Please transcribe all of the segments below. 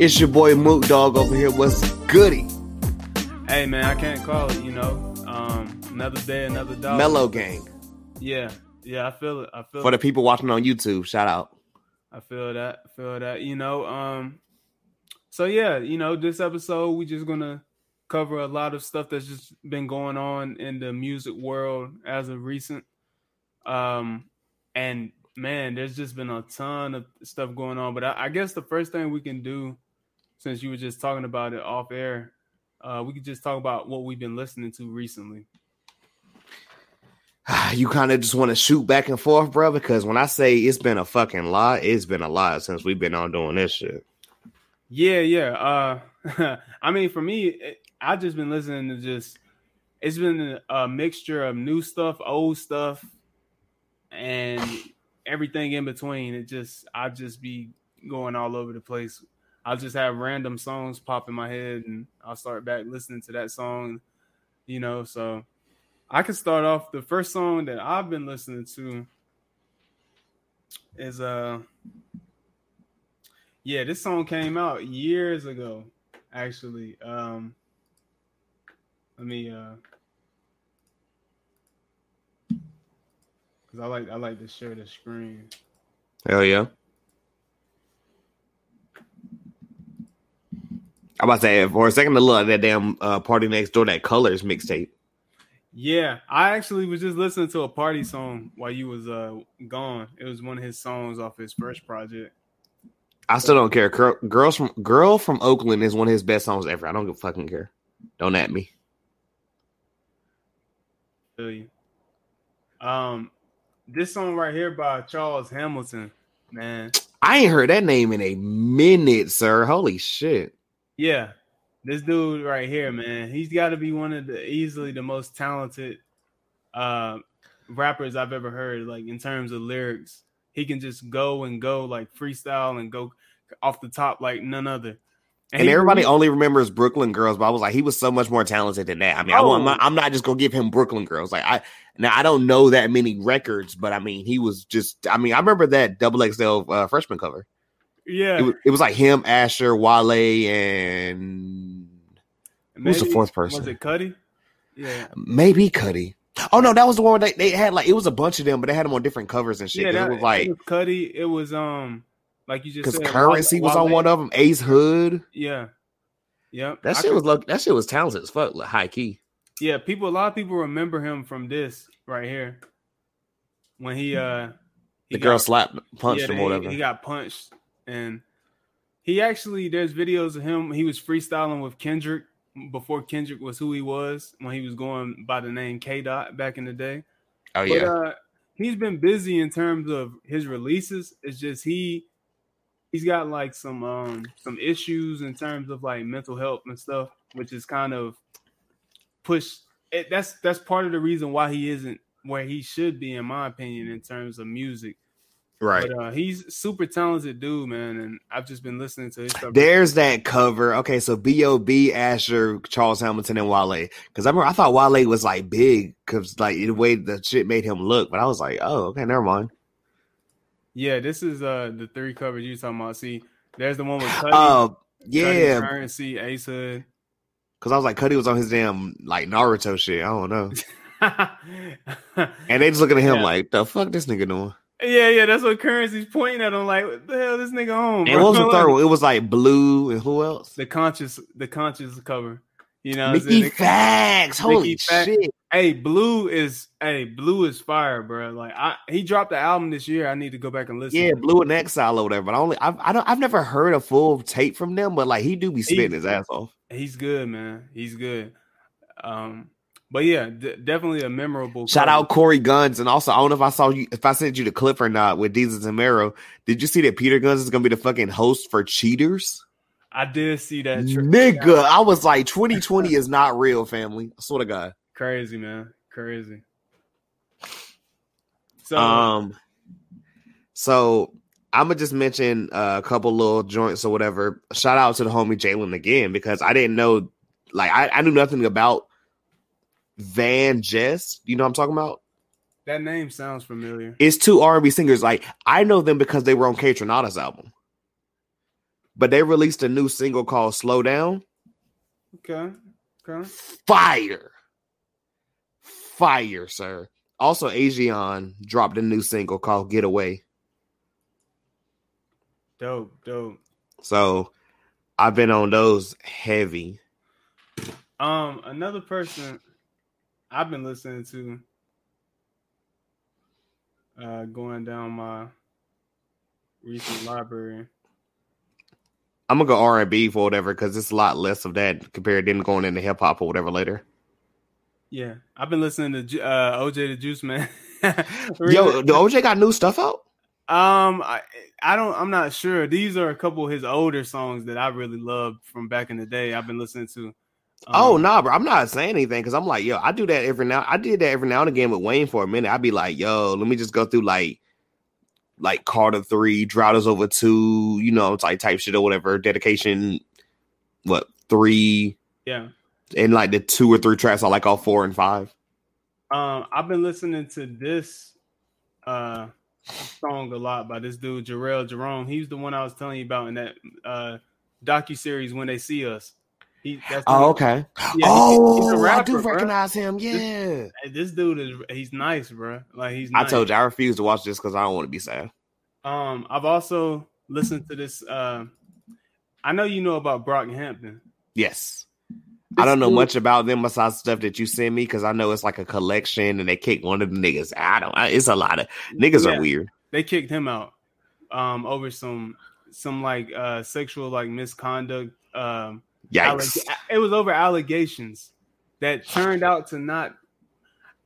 It's your boy Mook Dog over here. What's goody? Hey man, I can't call it, you know. Um, another day, another dog. Mellow Gang. Yeah, yeah, I feel it. I feel For it. the people watching on YouTube, shout out. I feel that. I feel that. You know, um, so yeah, you know, this episode we just gonna cover a lot of stuff that's just been going on in the music world as of recent. Um, and man, there's just been a ton of stuff going on. But I, I guess the first thing we can do, since you were just talking about it off air, uh, we could just talk about what we've been listening to recently. You kind of just want to shoot back and forth, bro, because when I say it's been a fucking lot, it's been a lot since we've been on doing this shit. Yeah, yeah. Uh, I mean, for me, it, I just been listening to just. It's been a mixture of new stuff, old stuff, and everything in between. It just, I just be going all over the place. I'll just have random songs pop in my head, and I'll start back listening to that song. You know, so I can start off. The first song that I've been listening to is uh yeah, this song came out years ago, actually. Um let me uh cuz I like I like to share the screen. Hell yeah. I'm about to say for a second to look at that damn uh, PARTYNEXTDOOR, that colors mixtape. Yeah, I actually was just listening to a party song while you was uh gone. It was one of his songs off his first project. I still don't care. Girl, girls from Girl from Oakland is one of his best songs ever. I don't give fucking care. Don't at me. Feel you. Um this song right here by Charles Hamilton, man. I ain't heard that name in a minute, sir. Holy shit. Yeah, this dude right here, man, he's got to be one of the easily the most talented uh, rappers I've ever heard. Like in terms of lyrics, he can just go and go like freestyle and go off the top like none other. And, he everybody only remembers Brooklyn Girls, but I was like, he was so much more talented than that. I mean, I Oh. my, I'm not just gonna give him Brooklyn Girls. Like I now I don't know that many records, but I mean, he was just. I mean, I remember that double XL uh, freshman cover. Yeah, It was, it was like him, Asher, Wale, and who's the fourth person? Was it Cudi? Yeah, maybe Cudi. Oh no, that was the one where they, they had like it was a bunch of them, but they had them on different covers and shit. yeah. 'cause That, it was like it was Cudi. It was um like you just because said, Currency was on one of them. Ace Hood. Yeah, yep. That I shit could- was look. That shit was talented as fuck. Like, high key. Yeah, people. A lot of people remember him from this right here when he uh he The girl slapped, punched yeah, him, or whatever. He got punched, and he actually there's videos of him. He was freestyling with Kendrick before Kendrick was who he was when he was going by the name K Dot back in the day. oh But yeah. uh, he's been busy in terms of his releases. It's just he he's got like some um some issues in terms of like mental health and stuff, which is kind of pushed. It, that's that's part of the reason why he isn't where he should be, in my opinion, in terms of music. Right. But uh, he's super talented dude, man, and I've just been listening to his stuff. There's that cover. Okay, so B.O.B. Asher, Charles Hamilton, and Wale. Because I remember I thought Wale was like big because like the way the shit made him look, but I was like, oh, okay, never mind. yeah, this is uh the three covers you talking about. See, there's the one with Cudi, Cudi, yeah, Currency, Ace Hood. because I was like, Cudi was on his damn like Naruto shit. I don't know, and they just looking at him Yeah. like, the fuck this nigga doing? Yeah, yeah, that's what Currency's pointing at him. Like, what the hell, this nigga on? And what was the third one? It was like Blu and who else? The conscious, the conscious cover. You know, Mickey saying? Holy Fax. shit! hey, Blu is, hey, Blu is fire, bro. Like, I he dropped the album this year. I need to go back and listen. Yeah, Blu and Exile or whatever. But I only I've I don't I've never heard a full tape from them, but like he do be spitting his ass off. he's good, man. He's good. Um, but yeah, d- definitely a memorable. Shout cover. out Corey Gunz, and also I don't know if I saw you if I sent you the clip or not with Desus and Mero. Did you see that Peter Gunz is gonna be the fucking host for Cheaters? I did see that. Tr- Nigga, I was like, 2020 is not real, family. I swear to God. Crazy, man. Crazy. So, Um, so I'm gonna just mention uh, a couple little joints or whatever. Shout out to the homie Jalen again because I didn't know, like, I, I knew nothing about VanJess. You know what I'm talking about? That name sounds familiar. It's two R and B singers. Like I know them because they were on Kaytranada's album, but they released a new single called "Slow Down." Okay. Okay. Fire, fire, sir. Also, Asian dropped a new single called "Getaway." Dope, dope. So, I've been on those heavy. Um, another person I've been listening to uh going down my recent library. I'm gonna go R and B for whatever because it's a lot less of that compared to them going into hip hop or whatever later. Yeah, I've been listening to uh, OJ the Juice Man. Yo, the OJ got new stuff out. Um, I I don't I'm not sure. These are a couple of his older songs that I really loved from back in the day. I've been listening to. Um, oh no, nah, bro! I'm not saying anything because I'm like, yo, I do that every now. I did that every now and again with Wayne for a minute. I'd be like, yo, let me just go through like, like Carter three, Drought is over two, you know, type type shit or whatever. Dedication, what three? Yeah, and like the two or three tracks, I like all four and five. Um, I've been listening to this uh song a lot by this dude Jharrel Jerome. He's the one I was telling you about in that uh docu series when they see us. He, that's oh, okay. Yeah, oh, he's rapper, I do bro. recognize him. Yeah, this, this, dude is he's nice, bro. Like he's. I told you I refuse to watch this because I don't want to be sad. Um, I've also listened to this. Uh, I know you know about Brockhampton. Yes. I don't know dude- much about them besides stuff that you send me because I know it's like a collection and they kicked one of the niggas. I don't. I, it's a lot of niggas Yeah. are weird. They kicked him out um, over some some like uh, sexual like misconduct. Um, Yikes! alleg- it was over allegations that turned out to not.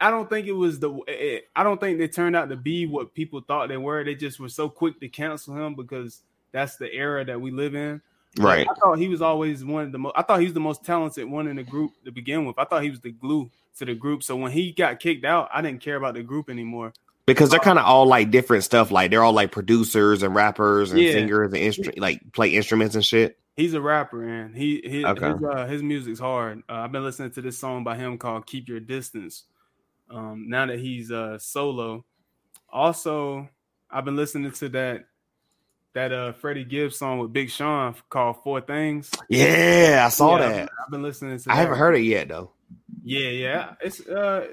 I don't think it was the. It, I don't think they turned out to be what people thought they were. They just were so quick to cancel him because that's the era that we live in. Right. I thought he was always one of the most. I thought he was the most talented one in the group to begin with. I thought he was the glue to the group. So when he got kicked out, I didn't care about the group anymore. Because they're kind of all like different stuff. Like they're all like producers and rappers and Yeah. singers and instru- like play instruments and shit. He's a rapper and he, he Okay. his, uh, his music's hard. Uh, I've been listening to this song by him called "Keep Your Distance." Um, now that he's uh, solo, also I've been listening to that that uh Freddie Gibbs song with Big Sean called Four Things. Yeah, I saw Yeah, I've that. been- I've been listening to. I that. haven't heard it yet though. Yeah, yeah. It's uh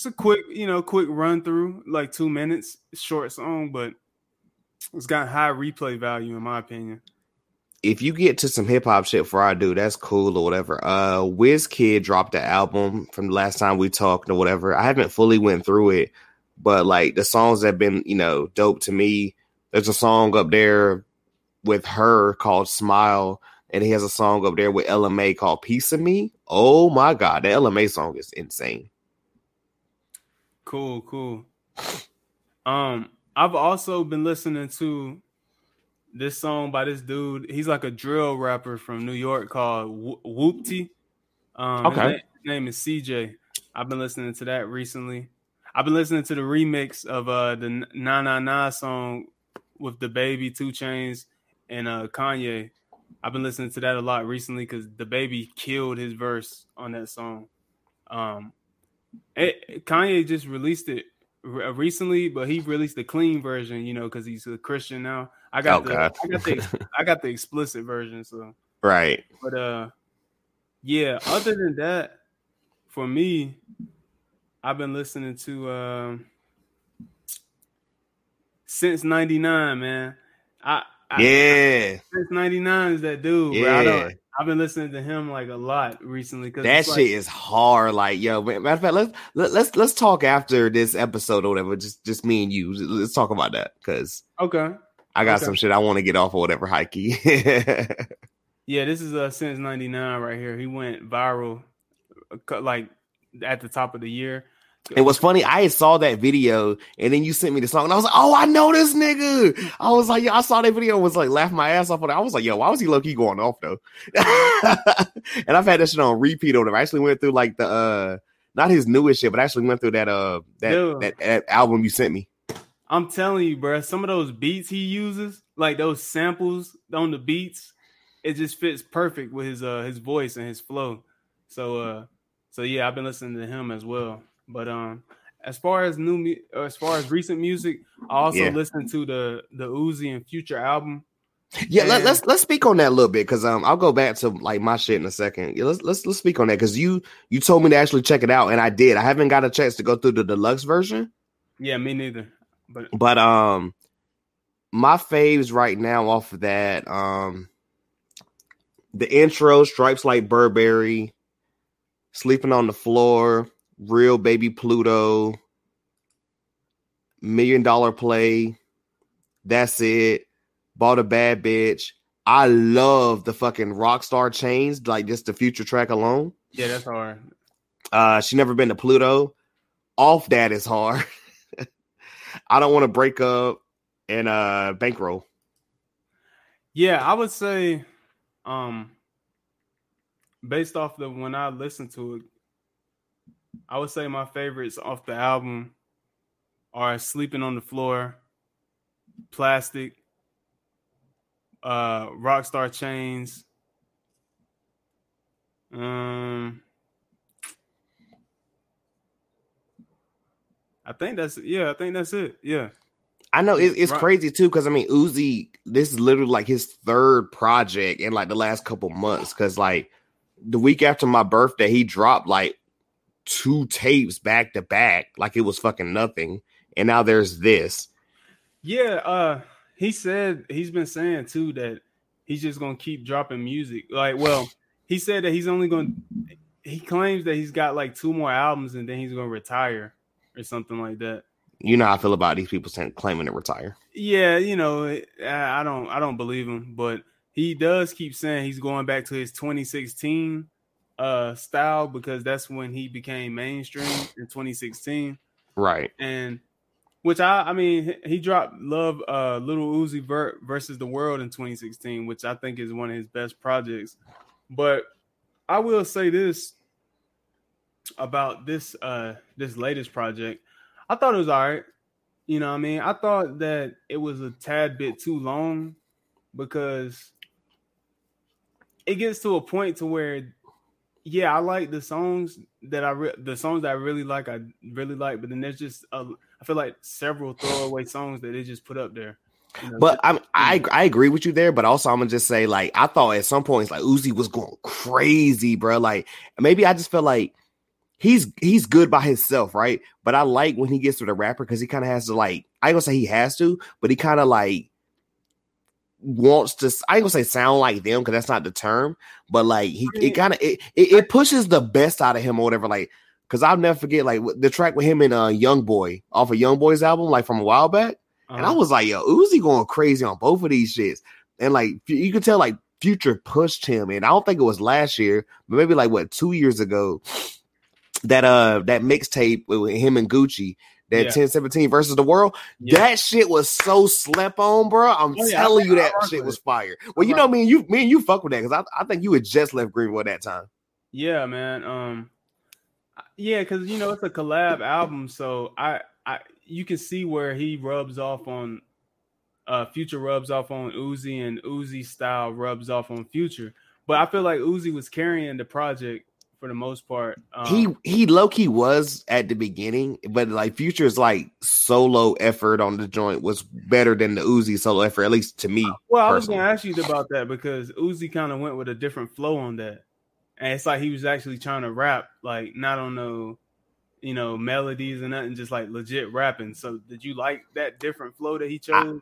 it's a quick, you know, quick run through, like two minutes, short song, but it's got high replay value in my opinion. if you get to some hip hop shit for I do, that's cool or whatever. Uh Kid dropped the album from the last time we talked or whatever. I haven't fully went through it, but like the songs have been, you know, dope to me. There's a song up there with her called Smile, and he has a song up there with LMA called Piece of Me. Oh my god, the LMA song is insane. Cool, cool. Um, I've also been listening to this song by this dude. He's like a drill rapper from New York called Wh- Whoopty. Um, his Okay. His name is CJ. I've been listening to that recently. I've been listening to the remix of uh the Na Na Na song with the baby 2 Chainz and uh Kanye. I've been listening to that a lot recently because DaBaby killed his verse on that song. Um, it, Kanye just released it re- recently, but he released the clean version, you know, because he's a Christian now. I got Oh, the, God. I got the, I got the explicit version. So, Right. but uh, yeah. Other than that, for me, I've been listening to um since '99, man. I, I Yeah. since '99 is that dude. I Yeah. I've been listening to him like a lot recently because That shit is hard. Like, yo, matter of fact, let's let, let's let's talk after this episode or whatever. Just just me and you. Let's talk about that because okay. I got Okay. some shit I want to get off or whatever. Hikey. Yeah, this is uh since '99 right here. He went viral, uh, like at the top of the year. It was funny. I saw that video and then you sent me the song and I was like, oh, I know this nigga. I was like, yo, I saw that video and was like laughing my ass off on it. I was like, yo, why was he low key going off though? and I've had that shit on repeat or whatever. I actually went through like the uh not his newest shit, but I actually went through that uh that Dude. that, that album you sent me. I'm telling you, bro. Some of those beats he uses, like those samples on the beats, it just fits perfect with his uh his voice and his flow. So uh, so yeah, I've been listening to him as well. But um, as far as new, mu- as far as recent music, I also Yeah. listened to the the Uzi and Future album. Yeah, let, And- let's let's speak on that a little bit because um I'll go back to like my shit in a second. Yeah, let's let's let's speak on that because you you told me to actually check it out and I did. I haven't got a chance to go through the deluxe version, Yeah, me neither. But but um my faves right now off of that um the intro stripes like Burberry, sleeping on the floor, real baby Pluto, million dollar play. That's it. Bought a bad bitch. I love the fucking Rockstar chains, like just the future track alone. yeah, that's hard. Uh, she never been to Pluto. Off that is hard. I don't want to break up and uh bankroll. Yeah, I would say, um, based off the when I listened to it, I would say my favorites off the album are "Sleeping on the Floor," "Plastic," uh, "Rockstar Chains." Um, I think that's yeah. I think that's it. Yeah. I know it, it's Right. crazy too because I mean Uzi, this is literally like his third project in like the last couple months. Because like the week after my birthday, he dropped like two tapes back to back, like it was fucking nothing. And now there's this. Yeah, uh he said he's been saying too that he's just gonna keep dropping music. Like, well, he said that he's only gonna he claims that he's got like two more albums and then he's gonna retire or something like that. You know how I feel about these people saying claiming to retire. Yeah, you know, I don't I don't believe him, but he does keep saying he's going back to his 2016 uh style because that's when he became mainstream in 2016. Right. and which I I mean he- dropped Love uh Little Uzi Vert versus the World in 2016, which I think is one of his best projects. But I will say this about this uh this latest project. I thought it was all right. You know what I mean? I thought that it was a tad bit too long because it gets to a point to where yeah, I like the songs that I re- the songs that I really like. I really like, but then there's just a, I feel like several throwaway songs that they just put up there. You know, But I'm, I I agree with you there, but also I'm gonna just say like I thought at some points like Uzi was going crazy, bro. Like maybe I just feel like he's he's good by himself, right? But I like when he gets with a rapper because he kind of has to like I ain't gonna say he has to, but he kind of like wants to. I ain't gonna say sound like them because that's not the term, but like he it kind of it, it it pushes the best out of him or whatever. Like because I'll never forget like the track with him and uh Young Boy off of Young Boy's album, like from a while back. And I uh, was like, yo, Uzi going crazy on both of these shits. And like you could tell like Future pushed him. And I don't think it was last year, but maybe like what two years ago. That uh that mixtape with him and Gucci, that Yeah. 1017 versus the world, yeah. that shit was so slept on, bro. I'm Oh, yeah, telling you that shit was fire. Well, you rock know, me and you, me and you fuck with that because I, I think you had just left Greenwood that time. Yeah, man. Um, yeah, because you know it's a collab album, so I, I, you can see where he rubs off on, uh, Future rubs off on Uzi, and Uzi style rubs off on Future. But I feel like Uzi was carrying the project for the most part. Um, he he low key was at the beginning, but like Future's like solo effort on the joint was better than the Uzi solo effort, at least to me. Well, I was going to ask you about that because Uzi kind of went with a different flow on that, and it's like he was actually trying to rap, like not on no, you know, melodies and nothing, just like legit rapping. So, did you like that different flow that he chose?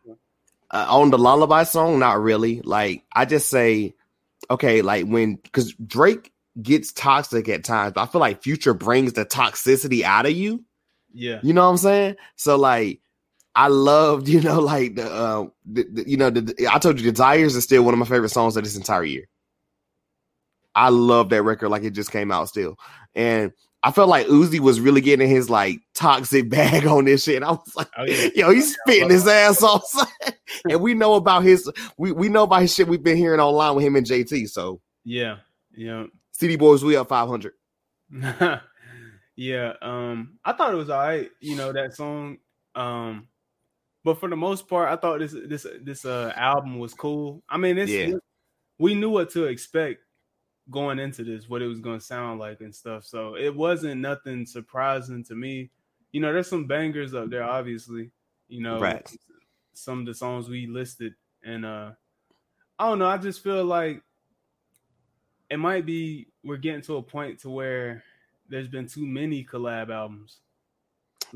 Uh, on the lullaby song, not really. Like I just say, okay, like when because Drake gets toxic at times, but I feel like Future brings the toxicity out of you. yeah, You know what I'm saying? So like. I loved, you know, like the, uh, the, the you know, the, the- I told you, "Desires" is still one of my favorite songs of this entire year. I love that record, like it just came out still, and I felt like Uzi was really getting his like toxic bag on this shit. And I was like, Oh, yeah. yo, he's spitting his ass off, and we know about his, we we know about his shit we've been hearing online with him and JT. So, yeah, yeah. City Boys, we up five hundred. yeah, um, I thought it was all right, you know, that song. Um, but for the most part, I thought this this this uh album was cool. I mean, it's Yeah. we knew what to expect going into this, what it was gonna sound like and stuff. So it wasn't nothing surprising to me. you know, there's some bangers up there, obviously. You know, Right. some of the songs we listed, and uh I don't know. I just feel like it might be we're getting to a point to where there's been too many collab albums.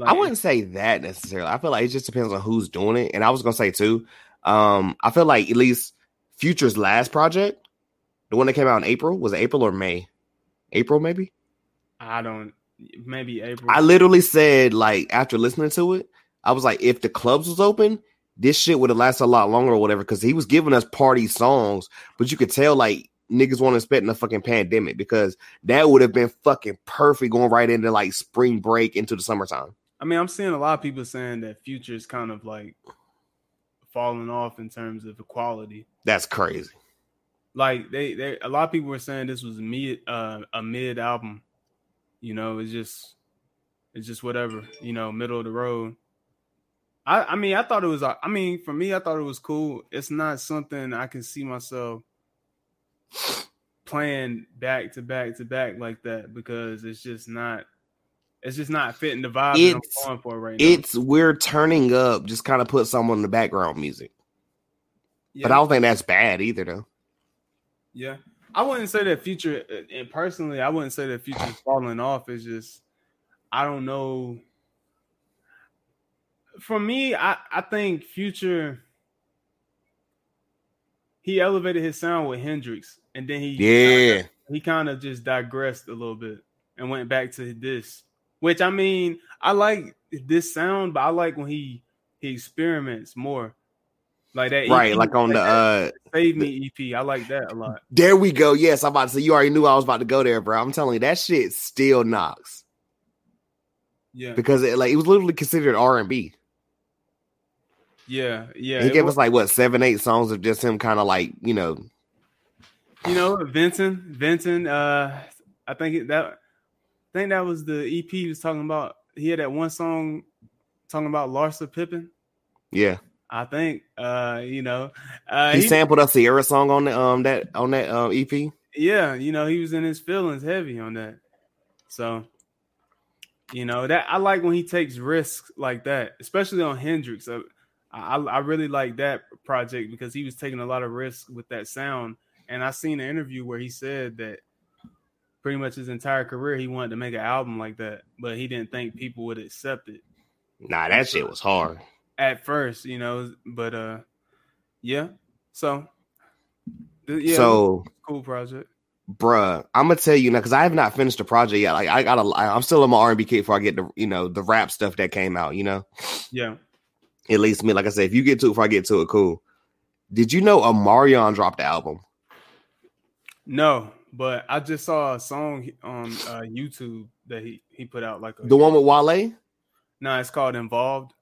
I wouldn't say that necessarily. I feel like it just depends on who's doing it. And I was gonna say too, um, I feel like at least Future's last project, the one that came out in April, was it April or May? April, maybe. I don't. Maybe April. I literally said like after listening to it, I was like, if the clubs was open, this shit would have lasted a lot longer or whatever. Because he was giving us party songs, but you could tell like niggas want to spend the fucking pandemic because that would have been fucking perfect going right into like spring break into the summertime. I mean, I'm seeing a lot of people saying that Future's kind of like falling off in terms of equality. That's crazy. Like they, they, a lot of people were saying this was mid, uh, a mid album. You know, it's just, it's just whatever. You know, middle of the road. I, I mean, I thought it was. I mean, for me, I thought it was cool. It's not something I can see myself playing back to back to back like that because it's just not. It's just not fitting the vibe that It's- I'm going for right now. It's we're turning up, just kind of put someone in the background music. Yeah. But I don't think that's bad either, though. Yeah, I wouldn't say that future, uh, and personally, I wouldn't say that future's falling off. It's just, I don't know. For me, I I think future. He elevated his sound with Hendrix, and then he Yeah. he kind of just digressed a little bit and went back to this. Which I mean, I like this sound, but I like when he he experiments more, like that. Right, EP, like on the uh Save Me EP. I like that a lot. there we go. Yes, I'm about to say you already knew I was about to go there, bro. I'm telling you, that shit still knocks. Yeah. Because it like it was literally considered R and B. Yeah, yeah. He gave was- us like what seven, eight songs of just him kind of like, you know, you know, Vincent, Vincent. Uh, I think that, I think that was the EP he was talking about. He had that one song talking about Larsa Pippen. yeah. I think, uh, you know, uh, He, he- sampled a Ciara song on the um that on that um EP. yeah, you know, he was in his feelings heavy on that. So, you know, that I like when he takes risks like that, especially on Hendrix. Uh, I, I really like that project because he was taking a lot of risks with that sound. And I seen an interview where he said that pretty much his entire career he wanted to make an album like that, but he didn't think people would accept it Nah, that shit was hard. at first, you know. But uh, yeah. So, th- yeah, so cool project. bruh, I'm gonna tell you now because I have not finished the project yet. Like I gotta, I'm still in my R&B kit before I get the, you know, the rap stuff that came out. You know, Yeah. At least me. Like I said, if you get to it before I get to it, cool. Did you know Omarion dropped the album? No, but I just saw a song on uh, YouTube that he he put out like a The one with Wale? no, it's called Involved.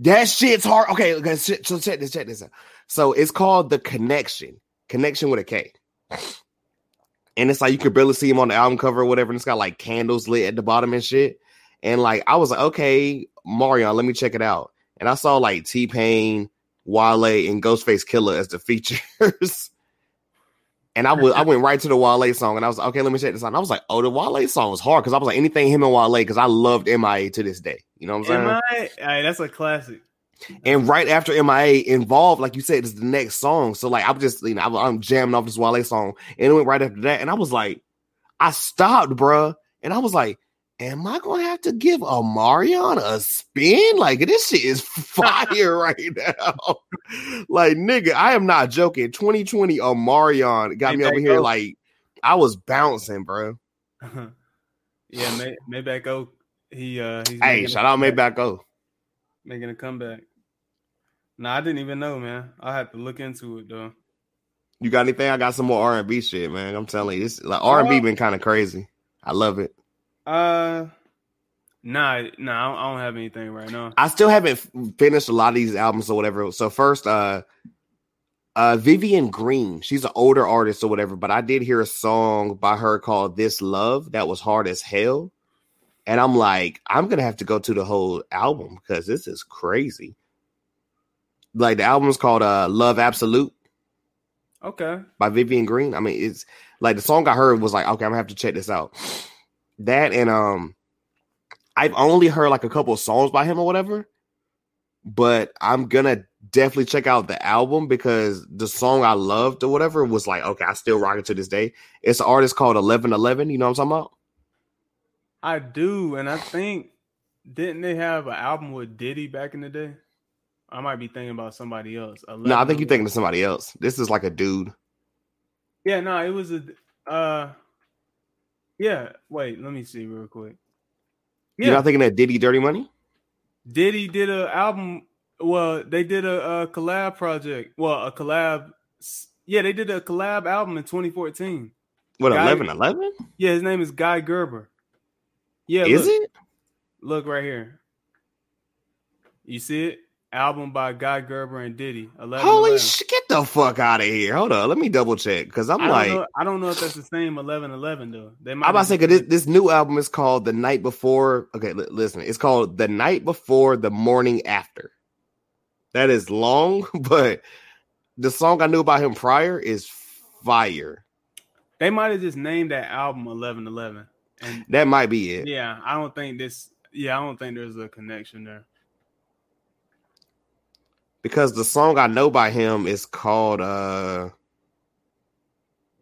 That shit's hard. Okay, okay. So check this, check this out. So it's called the Connection, Connection with a K. And it's like you could barely see him on the album cover or whatever. And it's got like candles lit at the bottom and shit. And like I was like, okay, Marion, let me check it out. And I saw like T Pain, Wale, and Ghostface Killah as the features. and I was I went right to the Wale song, and I was like, okay, let me check this out. And I was like, oh, the Wale song was hard because I was like anything him and Wale because I loved MIA to this day. You know what I'm saying? I? Hey, that's a classic. And right after MIA involved, like you said, is the next song. So like I'm just, you know, I'm, I'm jamming off this Wale song, and it went right after that, and I was like, I stopped, bruh, and I was like, Am I gonna have to give Omarion a spin? Like this shit is fire right now. like nigga, I am not joking. 2020 Omarion got me over here like I was bouncing, bro. yeah, May, Maybach Oak. He uh he's Hey, shout out Maybach O. making a comeback. No, I didn't even know, man. I had to look into it though. You got anything? I got some more R and B shit, man. I'm telling you, this like R and B been kind of crazy. I love it. Uh, nah, nah, I don't, have anything right now. I still haven't finished a lot of these albums or whatever. So first, uh, uh, Vivian Green, she's an older artist or whatever, but I did hear a song by her called "This Love" that was hard as hell, and I'm like, I'm gonna have to go to the whole album because this is crazy. Like the album's called uh, "Love Absolute" Okay, by Vivian Green. I mean, it's like the song I heard was like, okay, I'm gonna have to check this out. That and um, I've only heard like a couple songs by him or whatever, but I'm gonna definitely check out the album because the song I loved or whatever was like, okay, I still rock it to this day. It's an artist called Eleven Eleven. You know what I'm talking about? I do, and I think didn't they have an album with Diddy back in the day? I might be thinking about somebody else. No, I think you're thinking of somebody else. This is like a dude. Yeah, no, it was a uh yeah, wait, let me see real quick. Yeah. You're not thinking of Diddy Dirty Money? Diddy did an album. Well, they did a, a, collab project. Well, a collab. Yeah, they did a collab album in 2014. What, 11 11? Yeah, his name is Guy Gerber. Yeah, is look, it? Look right here. You see it? Album by Guy Gerber and Diddy. 11, Holy shit! Get the fuck out of here! Hold on, let me double check because I'm I like, know, I don't know if that's the same Eleven Eleven though. They might I'm about to say this, this new album is called The Night Before. Okay, li- listen, it's called The Night Before the Morning After. That is long, but the song I knew about him prior is fire. They might have just named that album Eleven Eleven, and that might be it. Yeah, I don't think this. Yeah, I don't think there's a connection there because the song I know by him is called uh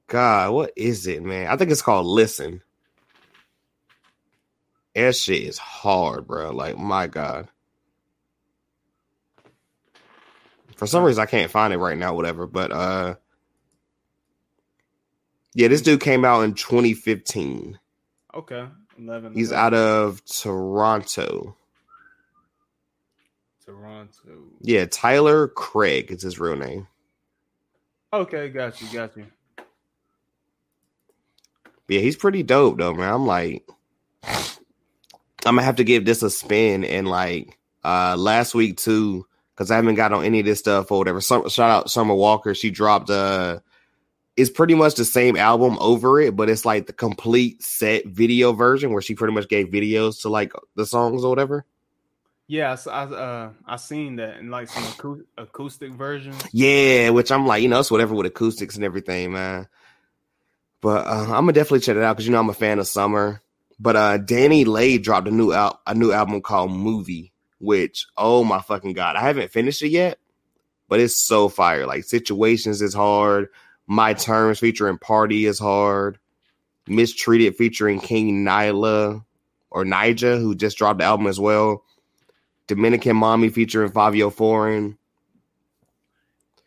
God, what is it, man? I think it's called Listen. That shit is hard, bro. Like, my God. For some reason I can't find it right now, whatever. But uh yeah, this dude came out in 2015. Okay. 11. He's 11. out of Toronto. Toronto. Yeah, Tyler Craig is his real name. Okay, got you, got you. Yeah, he's pretty dope though, man. I'm like, I'm gonna have to give this a spin. And like uh last week too, because I haven't got on any of this stuff or whatever. Some, shout out Summer Walker. She dropped uh it's pretty much the same album over it, but it's like the complete set video version where she pretty much gave videos to like the songs or whatever. Yeah, I, uh I seen that in like some acoustic versions. Yeah, which I'm like, you know, it's whatever with acoustics and everything, man. But uh, I'm gonna definitely check it out because you know I'm a fan of Summer. But uh Lay dropped a new out al- a new album called Movie, which oh my fucking god, I haven't finished it yet, but it's so fire. Like Situations is hard. My Terms featuring Party is hard. Mistreated featuring King Nyla or Nija, who just dropped the album as well. Dominican Mommy featuring Fivio Foreign.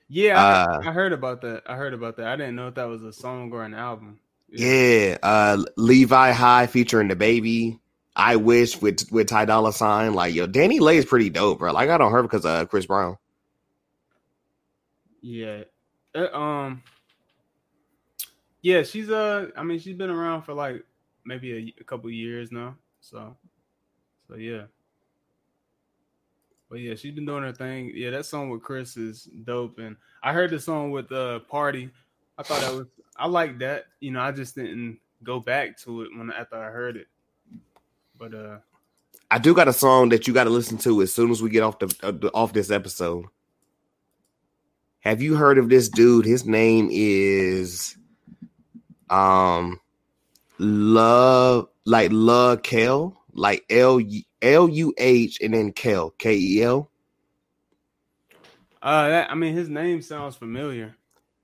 Yeah, uh, I, I, heard about that. I heard about that. I didn't know if that was a song or an album. Yeah, uh, Levi High featuring DaBaby. I wish with with Ty Dolla Sign. Like yo, DaniLeigh is pretty dope, bro. Like I don't her because of Chris Brown. Yeah, uh, um, yeah, she's uh, I mean, she's been around for like maybe a, a couple years now. So, so yeah. But yeah, she's been doing her thing. Yeah, that song with Chris is dope. And I heard the song with uh Party. I thought that was I like that. You know, I just didn't go back to it when after I heard it. But uh I do got a song that you got to listen to as soon as we get off the uh, off this episode. Have you heard of this dude? His name is um Love like Luh Kel, like L L U H and then Kel K E L. Uh, that, I mean, his name sounds familiar.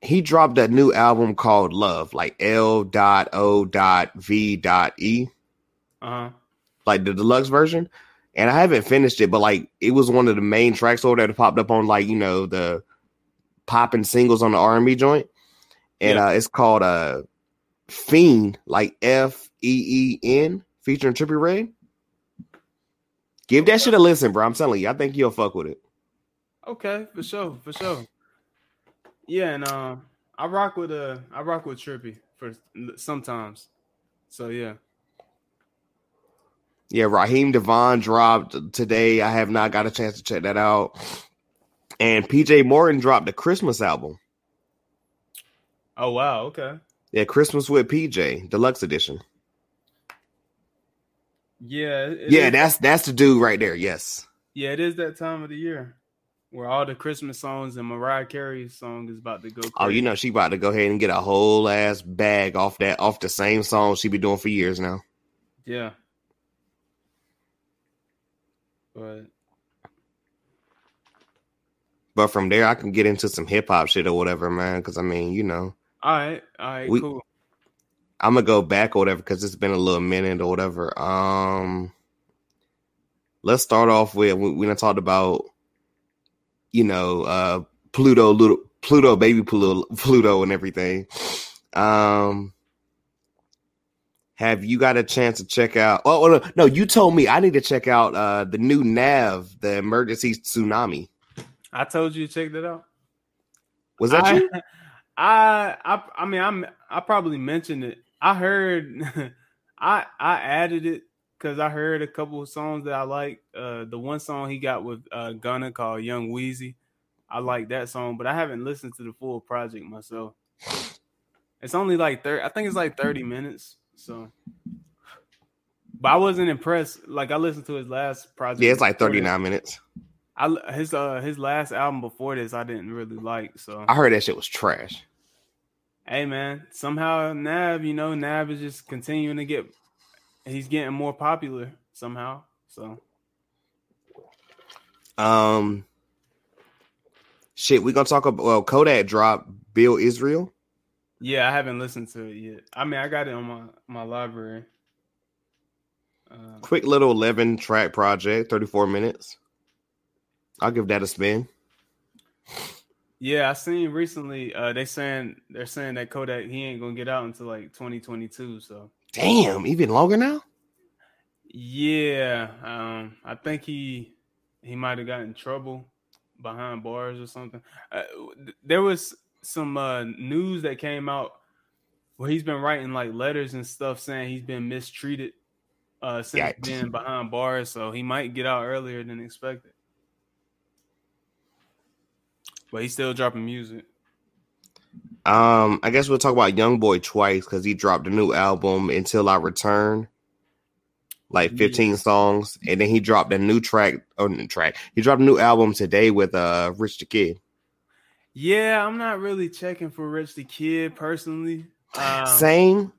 He dropped a new album called Love, like L dot O dot V dot E. Uh huh. Like the deluxe version, and I haven't finished it, but like it was one of the main tracks over there that popped up on like you know the popping singles on the R and B joint, and yeah. uh, it's called uh Feen, like F E E N, featuring Trippie Redd. Give that shit a listen, bro. I'm telling you, I think you'll fuck with it. Okay, for sure, for sure. Yeah, and uh, I rock with uh, I rock with Trippie for sometimes. So yeah. Yeah, Raheem DeVaughn dropped today. I have not got a chance to check that out. And PJ Morton dropped a Christmas album. Oh wow, okay. Yeah, Christmas with PJ, deluxe edition. Yeah. Yeah, is. that's that's the dude right there. Yes. Yeah, it is that time of the year where all the Christmas songs and Mariah Carey's song is about to go. Crazy. Oh, you know she about to go ahead and get a whole ass bag off that off the same song she be doing for years now. Yeah. But But from there, I can get into some hip hop shit or whatever, man. Because I mean, you know, all right, all right, We- cool. I'm gonna go back or whatever because it's been a little minute or whatever. Um, let's start off with we, we done talked about, you know, uh, Pluto, little Pluto, baby Pluto, Pluto, and everything. Um, have you got a chance to check out? Oh no, no, you told me I need to check out uh the new Nav, the emergency tsunami. I told you to check that out. Was that I, you? I, I, I mean, I'm, I probably mentioned it. I heard, I, I added it because I heard a couple of songs that I like. Uh, the one song he got with uh, Gunna called Young Wheezy. I like that song, but I haven't listened to the full project myself. It's only like thirty. I think it's like thirty minutes. So, but I wasn't impressed. Like I listened to his last project. Yeah, it's like this. 39 minutes. I his uh his last album before this I didn't really like. So I heard that shit was trash. Hey man, somehow Nav, you know, Nav is just continuing to get he's getting more popular somehow. So Um, shit, we gonna talk about. Well, Kodak dropped Bill Israel. yeah, I haven't listened to it yet. I mean, I got it on my my library. Uh, Quick little 11 track project, 34 minutes. I'll give that a spin. Yeah, I seen recently. Uh, they saying they're saying that Kodak he ain't gonna get out until like 2022. So Damn, even longer now. yeah, um, I think he he might have gotten in trouble behind bars or something. Uh, there was some uh, news that came out where he's been writing like letters and stuff saying he's been mistreated uh, since Yikes. being behind bars, so he might get out earlier than expected. But he's still dropping music. Um, I guess we'll talk about Young Boy twice because he dropped a new album until I return, like 15 songs, and then he dropped a new track. Oh, new track. He dropped a new album today with uh Rich the Kid. Yeah, I'm not really checking for Rich the Kid personally. Um, Same.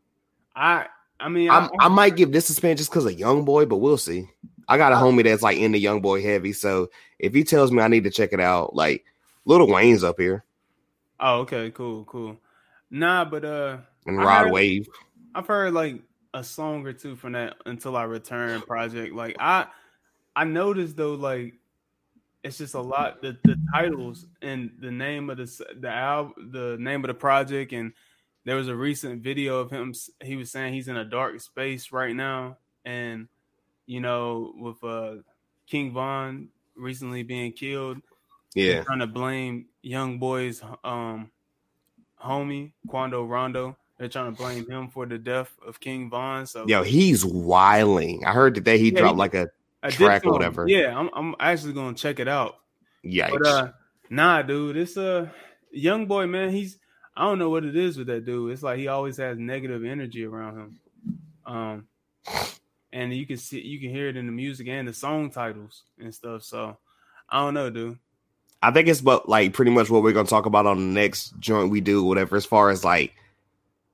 I I mean I'm, I might give this a spin just because of Young Boy, but we'll see. I got a homie that's like in the Young Boy heavy, so if he tells me I need to check it out, like Little Wayne's up here Oh, okay, cool, cool. Nah, but uh and Rod heard- Wave. I've heard like a song or two from that until I return project. Like I I noticed though like it's just a lot the, the titles and the name of the the album the name of the project and there was a recent video of him he was saying he's in a dark space right now and you know with uh King Von recently being killed Yeah, trying to blame young boys um homie Quando Rondo. They're trying to blame him for the death of King Von. So yo, he's wiling. I heard today he Yeah, dropped he- like a, did track or whatever. Yeah, I'm I'm actually gonna check it out. But uh nah, dude, it's a young boy, man. He's I don't know what it is with that dude. It's like he always has negative energy around him. Um and you can see you can hear it in the music and the song titles and stuff. So I don't know, dude. I think it's but like pretty much what we're gonna talk about on the next joint we do, whatever. As far as like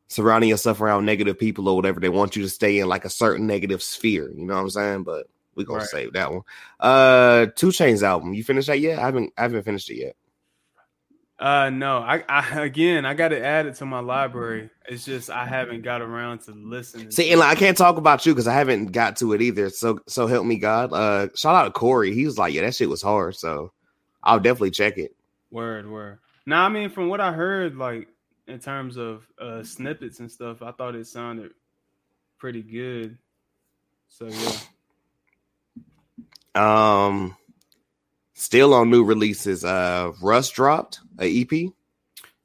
surrounding yourself around negative people or whatever, they want you to stay in like a certain negative sphere. You know what I'm saying? But we're gonna Right. save that one. Uh, 2 Chainz album. You finished that yet? I haven't. I haven't finished it yet. Uh no, I, I again I got to add it to my library. It's just I haven't got around to listening. See, and like, I can't talk about you because I haven't got to it either. So, so help me God. Uh, shout out to Corey. He was like, yeah, that shit was hard. So, I'll definitely check it. Word, word. Now, I mean, from what I heard, like in terms of uh snippets and stuff, I thought it sounded pretty good. So yeah, Um, still on new releases. Uh, Russ dropped a EP.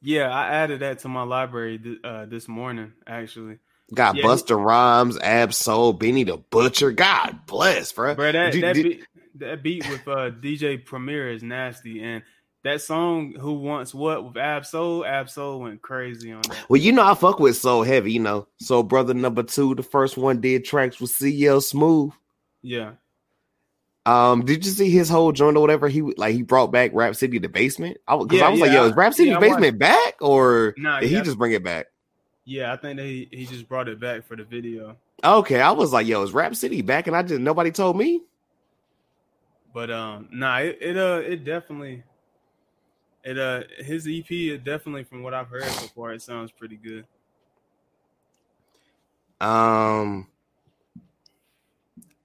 yeah, I added that to my library th- uh, this morning. Actually, Got Yeah. Busta Rhymes, Ab Soul, Benny the Butcher. God bless, bro. bro, that Did- that, did- that beat with uh DJ Premier is nasty, and that song "Who Wants What" with Ab-Soul, Ab-Soul went crazy on that. Well, you know I fuck with Soul Heavy. You know, So Brother number two. The first one did tracks with CL Smooth. Yeah, Um, did you see his whole joint or whatever? He like he brought back Rap City the basement. I because Yeah, I was like, yeah, yo, is Rap City yeah, basement back or Nah, did he just bring it back? yeah, I think that he, he just brought it back for the video. Okay, I was like, yo, is Rap City back? And I just nobody told me. But um, nah, it, it uh, it definitely, it uh, his EP, it definitely from what I've heard so far, it sounds pretty good. Um.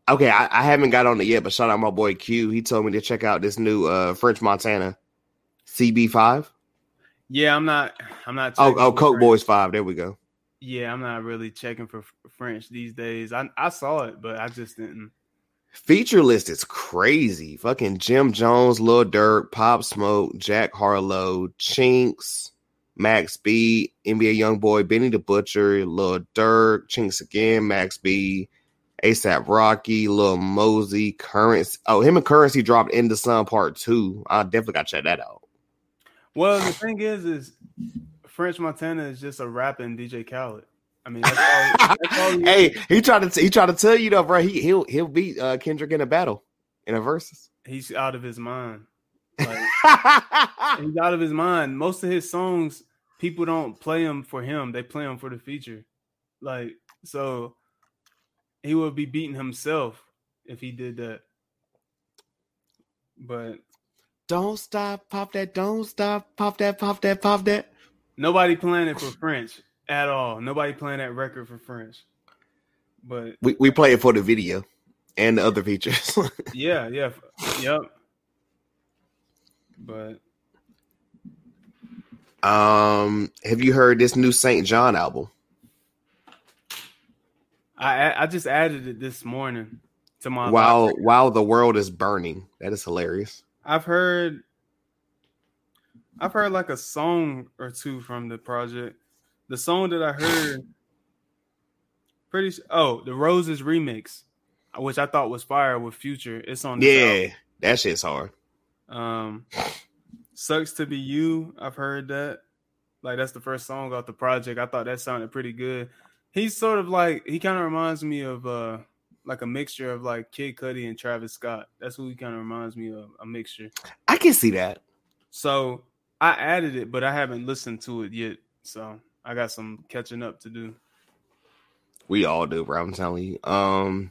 Okay, I, I, haven't got on it yet, but shout out my boy Q. He told me to check out this new uh French Montana CB5. Yeah, I'm not. I'm not. Oh, oh, Coke French. Boys Five. There we go. Yeah, I'm not really checking for French these days. I I saw it, but I just didn't. Feature list is crazy. Fucking Jim Jones, Lil Durk, Pop Smoke, Jack Harlow, Chinx, Max B, NBA YoungBoy, Benny the Butcher, Lil Durk, Chinx again, Max B, ASAP Rocky, Lil Mosey, Currency. Oh, him and Currency dropped In the Sun Part Two. I definitely got to check that out. Well, the thing is, is French Montana is just a rapping DJ Khaled. I mean, that's all, that's all he hey, he tried to he tried to tell you though, bro. He he'll he'll beat uh, Kendrick in a battle in a Verzuz. He's out of his mind. Like, he's out of his mind. Most of his songs, people don't play them for him; they play them for the feature. Like so, he would be beating himself if he did that. But don't stop, pop that, don't stop, pop that, pop that, pop that. Nobody playing it for French at all. Nobody playing that record for friends. But we, we play it for the video and the other features. yeah, yeah. Yep. But um have you heard this new SAINt JHN album? I I just added it this morning to my while library. while the world is burning. That is hilarious. I've heard I've heard like a song or two from the project. The song that I heard pretty oh, the Roses remix, which I thought was fire with Future. It's on Yeah, album. that shit's hard. Um Sucks to be you. I've heard that. Like that's the first song off the project. I thought that sounded pretty good. He's sort of like he kind of reminds me of uh like a mixture of like Kid Cudi and Travis Scott. That's who he kind of reminds me of, a mixture. I can see that. So I added it, but I haven't listened to it yet. So I got some catching up to do. We all do, bro. I'm telling you. Um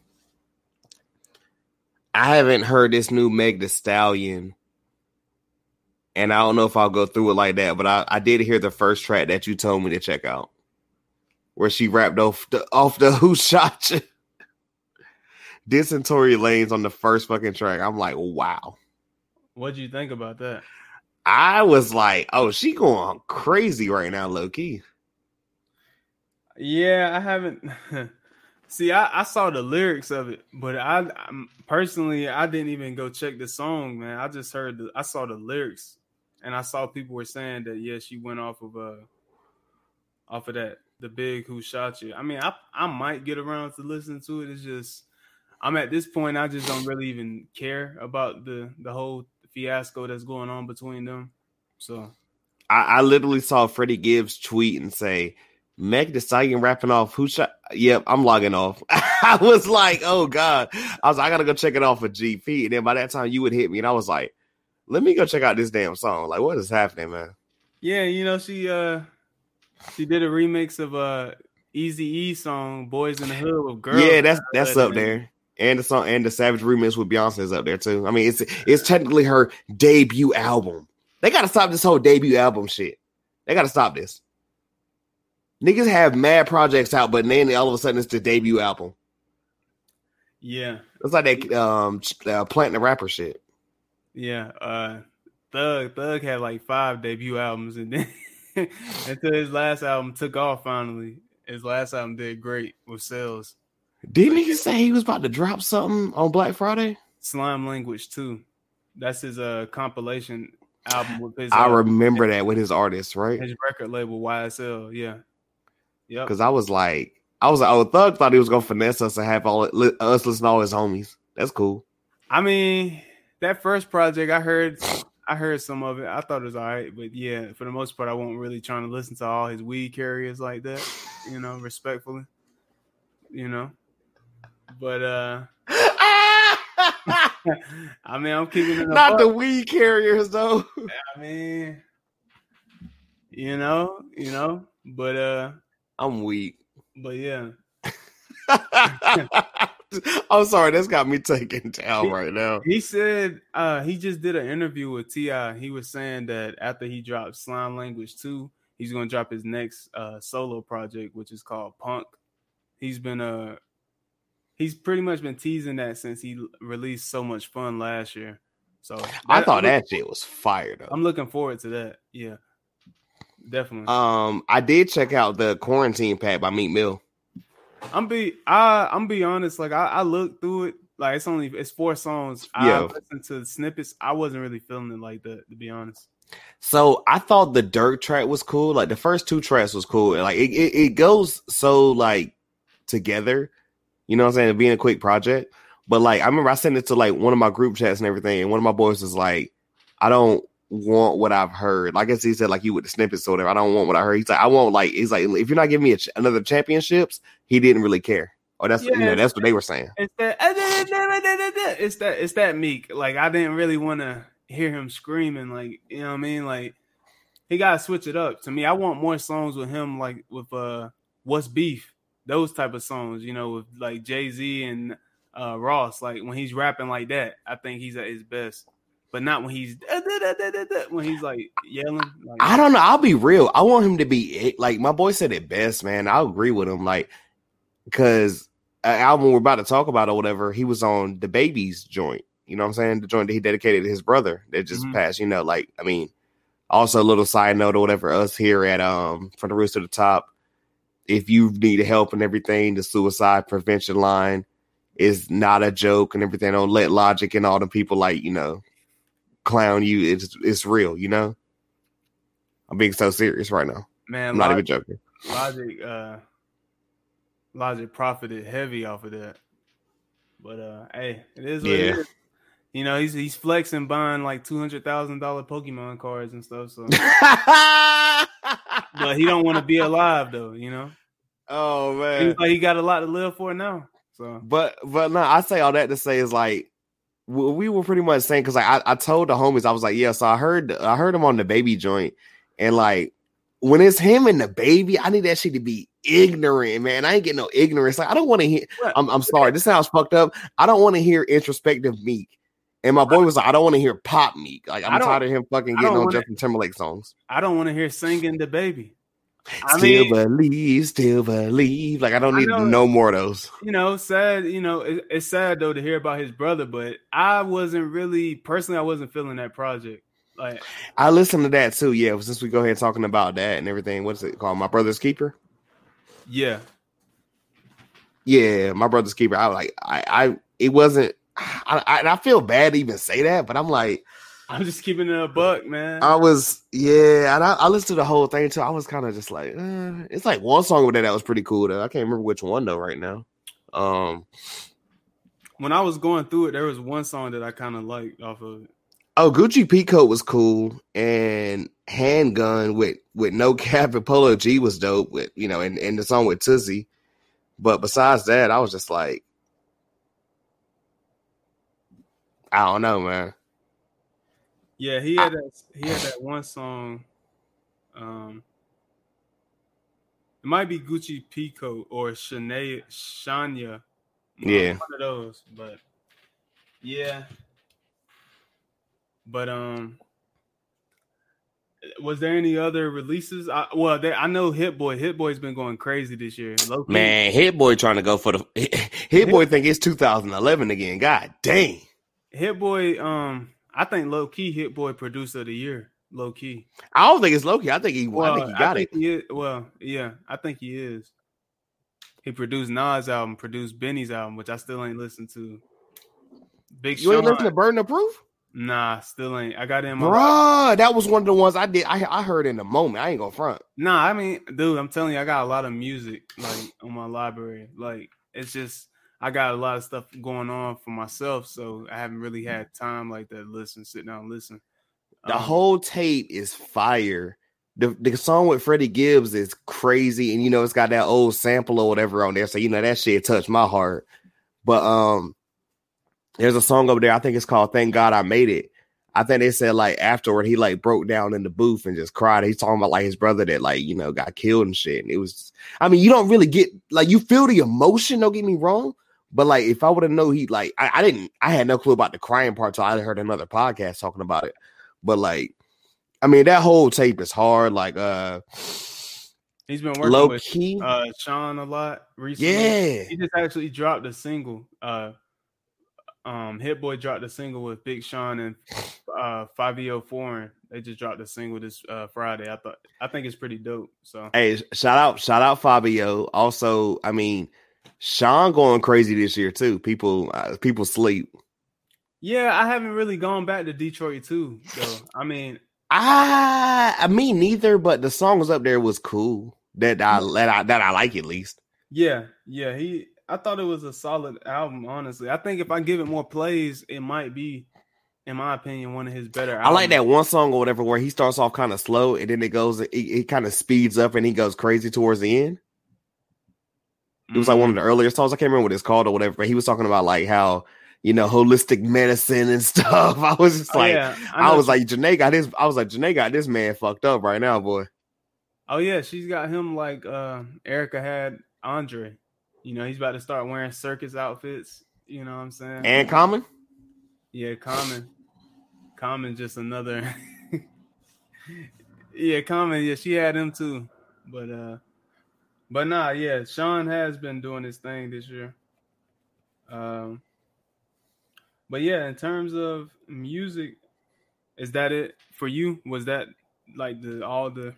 I haven't heard this new Meg the Stallion. And I don't know if I'll go through it like that, but I, I did hear the first track that you told me to check out. Where she rapped off the off the who shot you dissing Tory Lanez on the first fucking track. I'm like, wow. What'd you think about that? I was like, oh, she going crazy right now, low key. Yeah, I haven't. See, I, I saw the lyrics of it, but I I'm, personally I didn't even go check the song, man. I just heard the I saw the lyrics, and I saw people were saying that yeah, she went off of uh off of that the big who shot you. I mean, I I might get around to listen to it. It's just I'm at this point. I just don't really even care about the the whole fiasco that's going on between them. So, I, I literally saw Freddie Gibbs tweet and say, "Meg the Stallion rapping off who shot." Yep, I'm logging off. I was like, "Oh God!" I was, I gotta go check it off for GP. And then by that time, you would hit me, and I was like, "Let me go check out this damn song." Like, what is happening, man? Yeah, you know she uh she did a remix of a uh, Easy E song "Boys in the Hood" with girls. Yeah, that's that's up there and the song and the Savage remix with Beyonce is up there too. I mean, it's it's technically her debut album. They gotta stop this whole debut album shit. They gotta stop this. Niggas have mad projects out, but then all of a sudden it's the debut album. Yeah, it's like that um uh, planting the rapper shit. Yeah, uh, Thug Thug had like five debut albums, and then until his last album took off finally. His last album did great with sales. Didn't he say he was about to drop something on Black Friday? Slime Language too. That's his uh compilation album with his. I uh, remember that with his artist, right? His record label YSL, yeah, yeah. Because I was like, I was like, oh, Thug thought he was gonna finesse us and have all li- us listen to all his homies. That's cool. I mean, that first project, I heard, I heard some of it. I thought it was all right, but yeah, for the most part, I wasn't really trying to listen to all his weed carriers like that. You know, respectfully. You know, but uh I mean, I'm keeping it not the weed carriers though. I mean, you know, you know, but uh I'm weak. But yeah. I'm sorry, that's got me taken down He- right now. He said uh, he just did an interview with Ti. He was saying that after he dropped Slime Language Two, he's going to drop his next uh, solo project, which is called Punk. He's been uh he's pretty much been teasing that since he released so much fun last year. So I thought I'm, that shit was fired though. I'm looking forward to that. Yeah, definitely. Um, I did check out the quarantine pack by Meek Mill. I'm be I I'm be honest. Like I, I looked through it. Like it's only it's four songs. I Yeah. listened to the snippets. I wasn't really feeling it like that to be honest. So I thought the dirt track was cool. Like the first two tracks was cool. Like it, it, it goes so like together. You know what I'm saying? Being a quick project. But like I remember I sent it to like one of my group chats and everything, and one of my boys was like, I don't want what I've heard. Like I guess he said like you with the snippets or whatever. I don't want what I heard. He's like, I want like he's like if you're not giving me a ch- another championships, he didn't really care. Or that's you know Yeah. that's what they were saying. It's that it's that it's that meek. Like I didn't really want to hear him screaming. Like you know what I mean. Like he got to switch it up. To me, I want more songs with him. Like with uh, What's Free? Those type of songs. You know, with like Jay Z and uh Ross. Like when he's rapping like that, I think he's at his best. But not when he's when he's like yelling. Like, I don't know. I'll be real. I want him to be it. like my boy said it best, man. I agree with him, like because an album we're about to talk about or whatever, he was on DaBaby's joint. You know what I'm saying? The joint that he dedicated to his brother that just Mhm. passed. You know, like I mean, also a little side note or whatever. Us here at um from the roost to the top, if you need help and everything, the suicide prevention line is not a joke and everything. Don't let logic and all the people like you know clown you. It's it's real. You know. I'm being so serious right now. man, I'm not Log- even joking. Logic, uh, Logic profited heavy off of that. But uh, hey, it is what Yeah. it is. You know, he's he's flexing buying like two hundred thousand dollar Pokemon cards and stuff. So, but he don't want to be alive though. You know, oh he's man. like he got a lot to live for now. So But but no, I say all that to say is like we were pretty much saying because like I, I told the homies I was like yeah so I heard I heard him on DaBaby joint. And like when it's him and DaBaby I need that shit to be ignorant man. I ain't getting no ignorance. Like I don't want to hear I'm I'm sorry this sounds fucked up. I don't want to hear introspective meek. And my boy was like I don't want to hear pop meek. Like I'm tired of him fucking getting on wanna- Justin Timberlake songs. I don't want to hear singing DaBaby. I still mean, believe still believe like I don't I need know- no more of those you know, sad. You know, it, it's sad though to hear about his brother, but I wasn't really personally. I wasn't feeling that project. Like, I listened to that too. Yeah, since we go ahead talking about that and everything, what's it called? My brother's keeper. yeah, Yeah, my brother's keeper. I like, I, I, it wasn't. I, I, and I feel bad to even say that, but I'm like, I'm just keeping it a buck, man. I was, yeah, and I, I listened to the whole thing too. I was kind of just like, uh, it's like one song with that that was pretty cool though. I can't remember which one though right now. Um, when I was going through it, there was one song that I kind of liked off of it. oh, Gucci Peacoat was cool, and Handgun with with NoCap and Polo G was dope. With you know, and, and the song with Tizzy. But besides that, I was just like, I don't know, man. Yeah, he had that. He had that one song. Um, it might be Gucci Pico or Shania. Shania. Yeah. one of those. But yeah. But um, was there any other releases? I, well, there, I know Hit Boy. Hit Boy's been going crazy this year. Low key. Man, Hit Boy trying to go for the Hit Boy think it's 2011 again. God dang. Hit Boy. Um, I think low key Hit Boy producer of the year. Low key. I don't think it's Loki. I think he. I think he got it. He well, yeah, I think he is. He produced Nas album, produced Benny's album, which I still ain't listened to. Big You ain't Sean, listen to Burden of Proof, nah, still ain't. I got it in my bruh. That was one of the ones I did. I I heard in the moment. I ain't gonna front. Nah, I mean, dude, I'm telling you, I got a lot of music like on my library. Like, it's just I got a lot of stuff going on for myself, so I haven't really had time like that. Listen, sit down, and listen. The Um, whole tape is fire. The the song with Freddie Gibbs is crazy, and you know it's got that old sample or whatever on there. So you know that shit touched my heart. But um, there's a song over there. I think it's called "Thank God I Made It." I think they said like afterward he like broke down in the booth and just cried. He's talking about like his brother that like you know got killed and shit. And it was, I mean, you don't really get like you feel the emotion. Don't get me wrong, But like, if I would have known he like, I, I, didn't, I had no clue about the crying part till I heard another podcast talking about it. But like, I mean, that whole tape is hard. Like, uh, he's been working low with key. uh Sean a lot recently. yeah, He just actually dropped a single. Uh, um, Hit Boy dropped a single with Big Sean and uh Fivio Foreign. They just dropped a single this uh Friday. I thought I think it's pretty dope. So Hey, shout out, shout out Fivio. Also, I mean, Sean going crazy this year too. People, uh, people sleep. yeah, I haven't really gone back to Detroit too. Though I mean, I, I mean, neither. But the song was up there was cool. That I that I that I like at least. yeah, yeah, he. I thought it was a solid album. Honestly, I think if I give it more plays, it might be, in my opinion, one of his better. I like that one song or whatever where he starts off kind of slow and then it goes, it, it kind of speeds up and he goes crazy towards the end. It was like one of the earlier songs. I can't remember what it's called or whatever, but he was talking about like how you know holistic medicine and stuff. I was just Oh, like, yeah, I, was like, Jhené got this. I was like, Jhené got this man fucked up right now, boy. Oh yeah, she's got him like uh Erykah had Andre. You know, he's about to start wearing circus outfits. You know what I'm saying? And Common, yeah, Common. Common just another Yeah, Common, yeah, she had him too. But uh but nah, yeah, Sean has been doing his thing this year. Um but yeah, in terms of music, is that it for you? Was that like the all the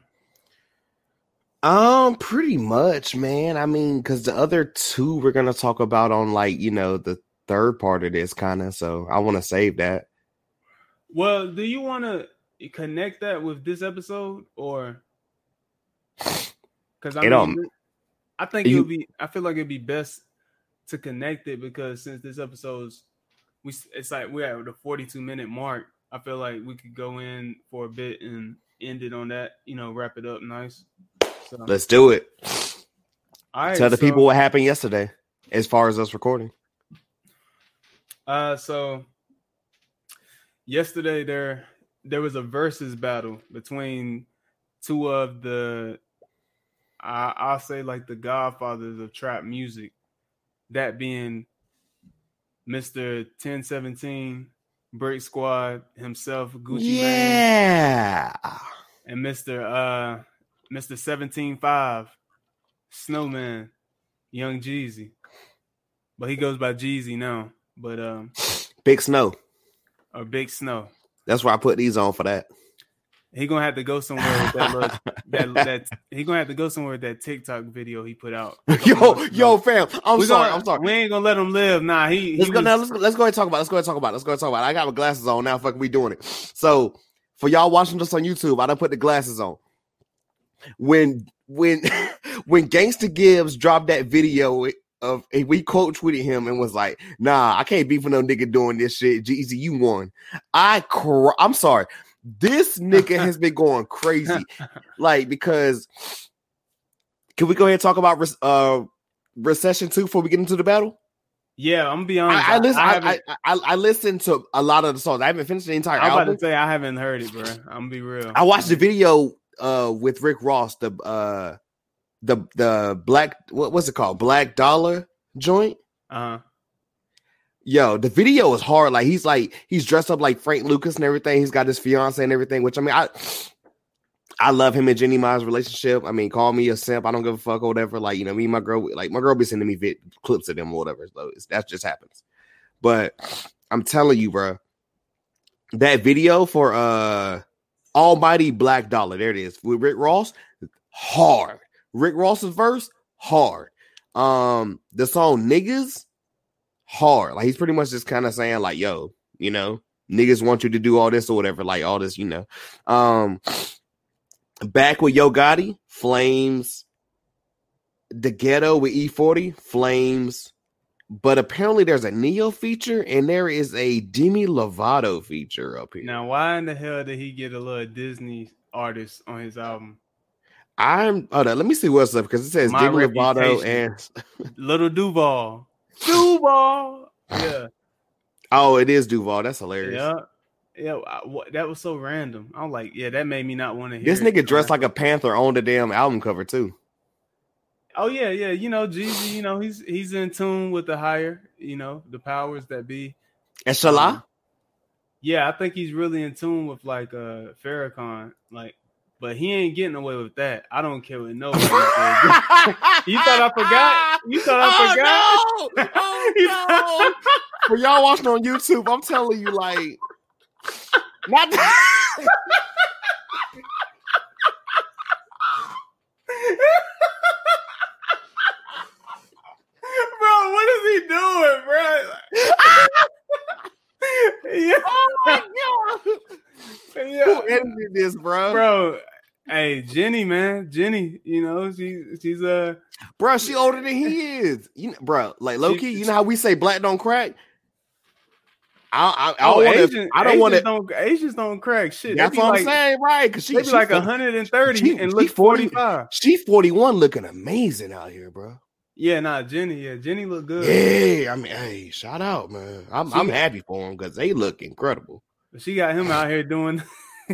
um, pretty much, man. I mean, because the other two we're gonna talk about on like you know the third part of this kind of. So I want to save that. Well, do you want to connect that with this episode or? Because I It, mean, um, I think you- it'll be. I feel like it'd be best to connect it because since this episode's, we it's like we're at the forty-two minute mark. I feel like we could go in for a bit and end it on that. You know, wrap it up nice. So, Let's do it. all right, Tell the so- people what happened yesterday, as far as us recording. Uh, so yesterday there there was a Verzuz battle between two of the I, I'll say like the godfathers of trap music, that being Ten Seventeen, Brick Squad himself, Gucci Mane, yeah. and Mister uh Seventeen Five, Snowman, Young Jeezy, but he goes by Jeezy now, but um Big Snow. or Big Snow. That's where I put these on for that. He gonna have to go somewhere with that, little, that that he gonna have to go somewhere with that TikTok video he put out. yo, yo, fam. I'm We sorry. gonna- I'm sorry. We ain't gonna let him live. Nah, he. Let's he go was- now. Let's go, let's go ahead and talk about. It. Let's go ahead and talk about. It. Let's go ahead and talk about. It. I got my glasses on now. Fuck, we doing it. So for y'all watching this on YouTube, I done put the glasses on. When when when Gangsta Gibbs dropped that video of we quote tweeted him and was like, "Nah, I can't be for no nigga doing this shit." Jeezy, you won. I cr- I'm sorry. This nigga has been going crazy, like because. Can we go ahead and talk about uh recession two before we get into the battle? Yeah, I'm gonna be honest. I, I listen. I, I, I, I, listened to a lot of the songs. I haven't finished the entire I'm about album. to say I haven't heard it, bro. I'm gonna be real. I watched the video uh with Rick Ross, the uh the the black what what's it called? Black Dollar joint. Uh-huh. Yo, the video is hard. Like he's like he's dressed up like Frank Lucas and everything. He's got his fiance and everything. Which I mean, I I love him and Jeannie Mai's relationship. I mean, call me a simp. I don't give a fuck or whatever. Like you know, me and my girl, like my girl be sending me vid- clips of them or whatever. So that just happens. But I'm telling you, bro, that video for uh Almighty Black Dollar, there it is with Rick Ross, hard. Rick Ross's verse, hard. Um, the song Niggas, hard. Like he's pretty much just kind of saying, like, yo, you know, niggas want you to do all this or whatever, like all this, you know. Um back with Yo Gotti, Flames, the ghetto with E40, Flames. But apparently there's a Ne-Yo feature and there is a Demi Lovato feature up here. Now, why in the hell did he get a little Disney artist on his album? I'm hold on, let me see what's up because it says My Demi Lovato and Little Duval. Duval. Yeah. oh, it is Duval. That's hilarious. Yeah. Yeah, I- what- that was so random. I'm like, yeah, that made me not want to hear. This it. nigga dressed like a panther on the damn album cover too. Oh yeah, yeah. You know, Jeezy. You know, he's he's in tune with the higher. You know, the powers that be. And Salah. Um, yeah, I think he's really in tune with like uh Farrakhan. Like, but he ain't getting away with that. I don't care what nobody says. you thought I forgot? You thought I oh, forgot? No. Oh, no. For y'all watching on YouTube, I'm telling you, like, not. bro, what is he doing, bro? yeah. Oh my god. Yeah. Who edited this, bro? Bro, hey, Jenny, man, Jenny, you know, she she's uh bro, she older than he is. You know, bro, like low key, you know how we say black don't crack? I, I, I, oh, Asian, I don't want to. Don't, Asians don't crack shit. That's what like, I'm saying, right? Because she, be like 130 she, and look 45. She 41, looking amazing out here, bro. Yeah, nah, Jenny. Yeah, Jenny look good. Yeah, I mean, hey, shout out, man. I'm she, I'm happy for him because they look incredible. She got him out here doing.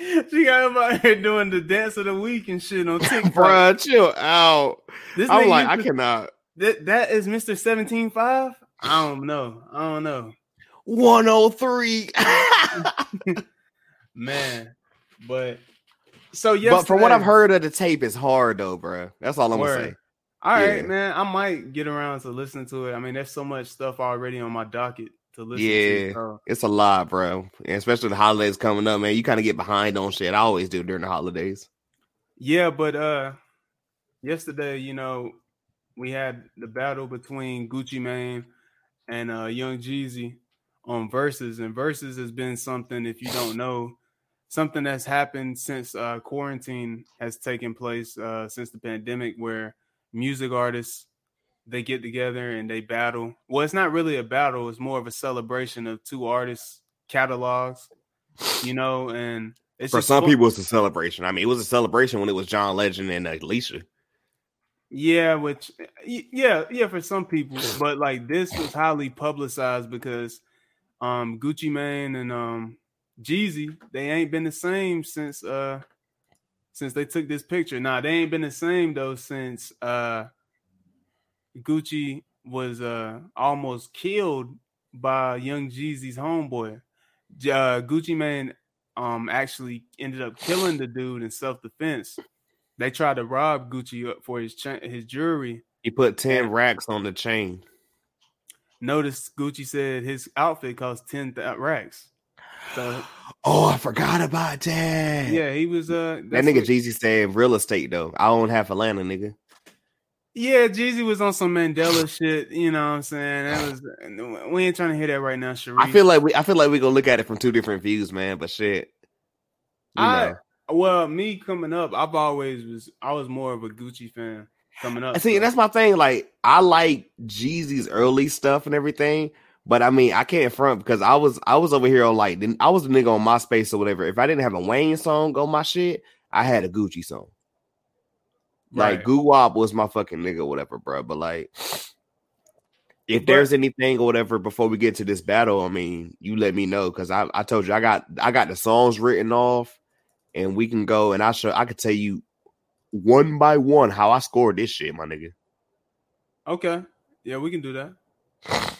she got him out here doing the dance of the week and shit on TikTok. Bruh, chill out. This I'm like, I cannot. That that is Mr. 175. I don't know. I don't know. 103. Man, but so yes, but from what I've heard of the tape, it's hard though, bro. That's all I'm Word. gonna say. All right, yeah. man. I might get around to listening to it. I mean, there's so much stuff already on my docket to listen yeah, to. So. it's a lot, bro. And especially the holidays coming up, man. You kind of get behind on shit. I always do during the holidays. Yeah, but uh yesterday, you know, we had the battle between Gucci Mane and uh Young Jeezy on Verzuz, and Verzuz has been something, if you don't know, something that's happened since uh, quarantine has taken place uh, since the pandemic, where music artists they get together and they battle. Well, it's not really a battle; it's more of a celebration of two artists' catalogs, you know. And for some fun. people, it's a celebration. I mean, it was a celebration when it was John Legend and Alicia. Yeah, which yeah, yeah, for some people, but like this was highly publicized because um Gucci Mane and um Jeezy, they ain't been the same since uh since they took this picture. Nah, they ain't been the same though since uh Gucci was uh almost killed by young Jeezy's homeboy. Uh, Gucci Mane um actually ended up killing the dude in self-defense. They tried to rob Gucci for his cha- his jewelry. He put 10 racks on the chain. Notice Gucci said his outfit cost 10 th- racks. So, oh, I forgot about that. Yeah, he was uh that nigga what, Jeezy said real estate though. I own half Atlanta, nigga. Yeah, Jeezy was on some Mandela shit. You know what I'm saying? That was we ain't trying to hear that right now, Sharif. I feel like we I feel like we gonna look at it from two different views, man. But shit, you I know. well, me coming up, I've always was I was more of a Gucci fan coming up. See, so. that's my thing. Like I like Jeezy's early stuff and everything, but I mean, I can't front because I was I was over here on like I was a nigga on MySpace or whatever. If I didn't have a Wayne song on my shit, I had a Gucci song. Right. Like Guwop was my fucking nigga, whatever, bro. But like, if there's anything or whatever before we get to this battle, I mean, you let me know because I, I told you I got I got the songs written off, and we can go and I show I could tell you one by one how I scored this shit, my nigga. Okay, yeah, we can do that.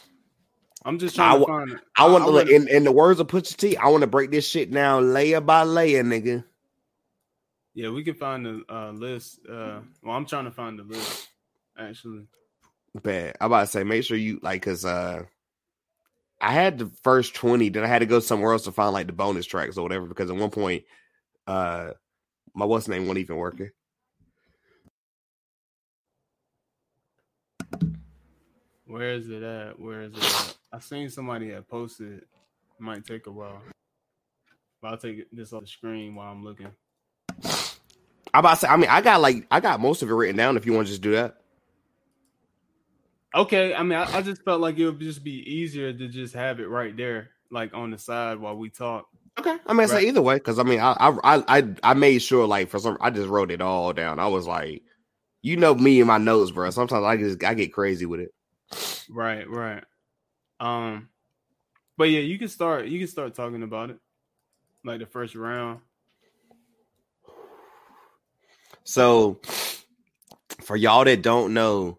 I'm just trying I, to find it. I, want to, in, in the words of Pusha T, I want to break this shit down layer by layer, nigga. Yeah, we can find the uh, list. Uh, well, I'm trying to find the list actually. Bad. I'm about to say, make sure you like, cause uh, I had the first twenty, then I had to go somewhere else to find like the bonus tracks or whatever. Because at one point, uh, my what's name wasn't even working. Where is it at? Where is it at? I seen somebody had posted. It might take a while. But I'll take this off the screen while I'm looking. I'm about to say, I mean, I got like I got most of it written down if you want to just do that. Okay. I mean, I, I just felt like it would just be easier to just have it right there, like on the side while we talk. Okay. I mean, right. say either way, because I mean, I, I I I made sure like for some, I just wrote it all down. I was like, you know me and my notes, bro. Sometimes I just I get crazy with it. Right, right. Um, but yeah, you can start. You can start talking about it, like the first round. So, for y'all that don't know,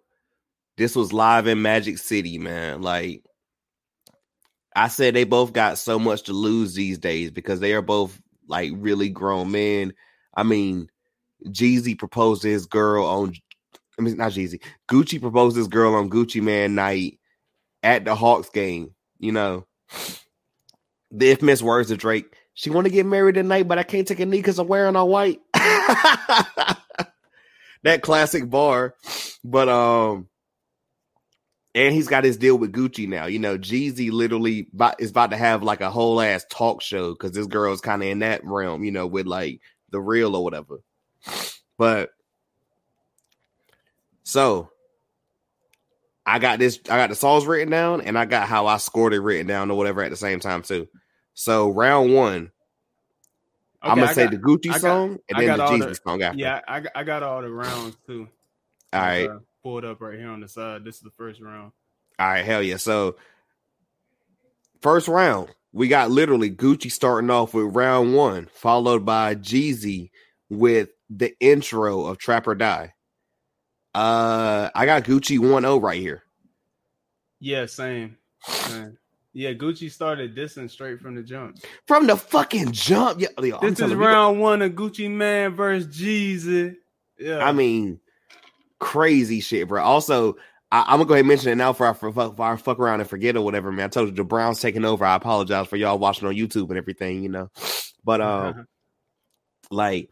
this was live in Magic City, man. Like I said, they both got so much to lose these days because they are both like really grown men. I mean, Jeezy proposed to his girl on I mean not Jeezy. Gucci proposed his girl on Gucci Mane night at the Hawks game, you know. The infamous words of Drake, she want to get married tonight, but I can't take a knee because I'm wearing all white. that classic bar. But um and he's got his deal with Gucci now. You know, Jeezy literally is about to have like a whole ass talk show because this girl is kind of in that realm, you know, with like the real or whatever. But so I got this, I got the songs written down and I got how I scored it written down or whatever at the same time too. So round one, I'm gonna say got, the Gucci song and then the Jeezy the, song after. Yeah, I, I got all the rounds too. All right. Uh, pulled up right here on the side. This is the first round. All right, hell yeah. So first round, we got literally Gucci starting off with round one, followed by Jeezy with the intro of Trap or Die. Uh I got Gucci 1-0 right here. Yeah, same. same. Yeah, Gucci started dissing straight from the jump. From the fucking jump. Yeah, this is round you, one of Gucci Mane versus Jeezy. Yeah. I mean, crazy shit, bro. Also, I, am gonna go ahead and mention it now for our, for, for our fuck around and forget or whatever, man. I told you the Browns taking over. I apologize for y'all watching on YouTube and everything, you know. But um, like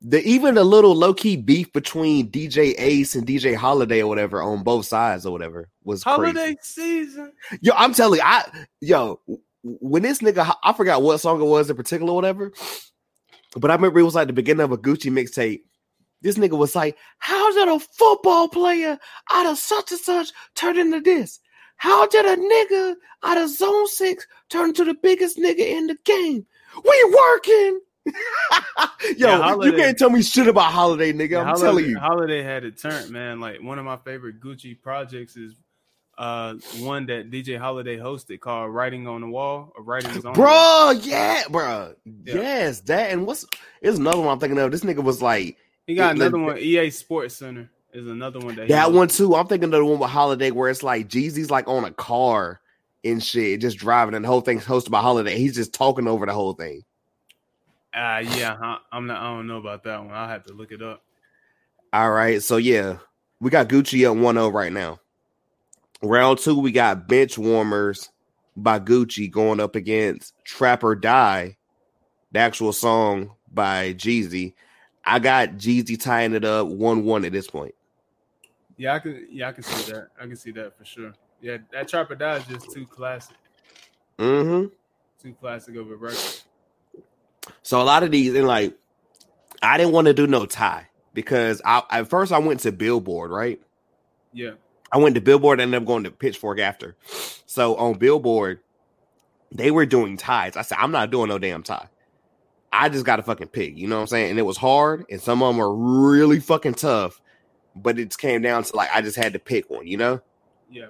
the even the little low key beef between DJ Ace and DJ Holiday or whatever on both sides or whatever was holiday crazy. season. Yo, I'm telling you, I yo when this nigga I forgot what song it was in particular, or whatever. But I remember it was like the beginning of a Gucci mixtape. This nigga was like, "How did a football player out of such and such turn into this? How did a nigga out of zone six turn into the biggest nigga in the game? We working." Yo, yeah, Holiday, you can't tell me shit about Holiday, nigga. Yeah, I'm Holiday, telling you. Holiday had it turned, man. Like one of my favorite Gucci projects is uh one that DJ Holiday hosted called Writing on the Wall or Writing on Bro, yeah, bro. Yeah. Yes, that and what's is another one I'm thinking of. This nigga was like he got it, another one, EA Sports Center is another one that That one too. I'm thinking of the one with Holiday where it's like Jeezy's like on a car and shit, just driving, and the whole thing's hosted by Holiday. He's just talking over the whole thing. Uh yeah, I'm not. I don't know about that one. I'll have to look it up. All right, so yeah, we got Gucci up 1-0 right now. Round two, we got bench warmers by Gucci going up against Trap or Die, the actual song by Jeezy. I got Jeezy tying it up one one at this point. Yeah, I can. Yeah, I can see that. I can see that for sure. Yeah, that Trap or Die is just too classic. Mm-hmm. Too classic of a record. So a lot of these, and like, I didn't want to do no tie because I at first I went to Billboard, right? Yeah. I went to Billboard, and ended up going to Pitchfork after. So on Billboard, they were doing ties. I said, I'm not doing no damn tie. I just got to fucking pick. You know what I'm saying? And it was hard, and some of them were really fucking tough. But it came down to like I just had to pick one. You know? Yeah.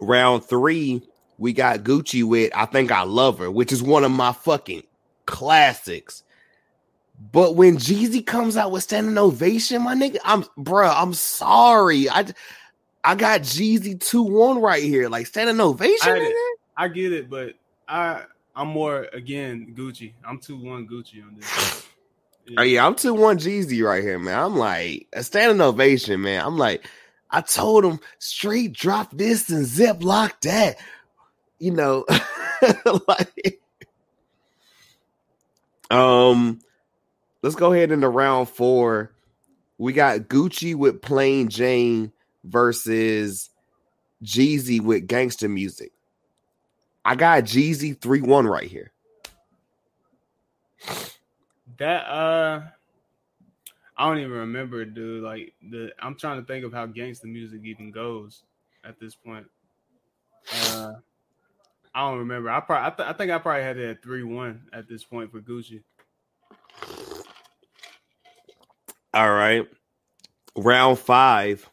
Round three, we got Gucci with I Think I Love Her, which is one of my fucking classics. But when Jeezy comes out with standing ovation, my nigga, I'm bruh, I'm sorry. I I got Jeezy 2-1 right here. Like standing ovation. I, I get it, but I I'm more again Gucci. I'm 2-1 Gucci on this. Yeah. Oh yeah, I'm 2-1 Jeezy right here, man. I'm like a standing ovation, man. I'm like, I told him straight drop this and zip lock that you know, like, um, let's go ahead into round four. We got Gucci with Plain Jane versus Jeezy with Gangster Music. I got Jeezy 3 1 right here. That, uh, I don't even remember, dude. Like, the I'm trying to think of how Gangster Music even goes at this point. Uh, I don't remember. I probably I, th- I think I probably had it at three one at this point for Gucci. All right, round five.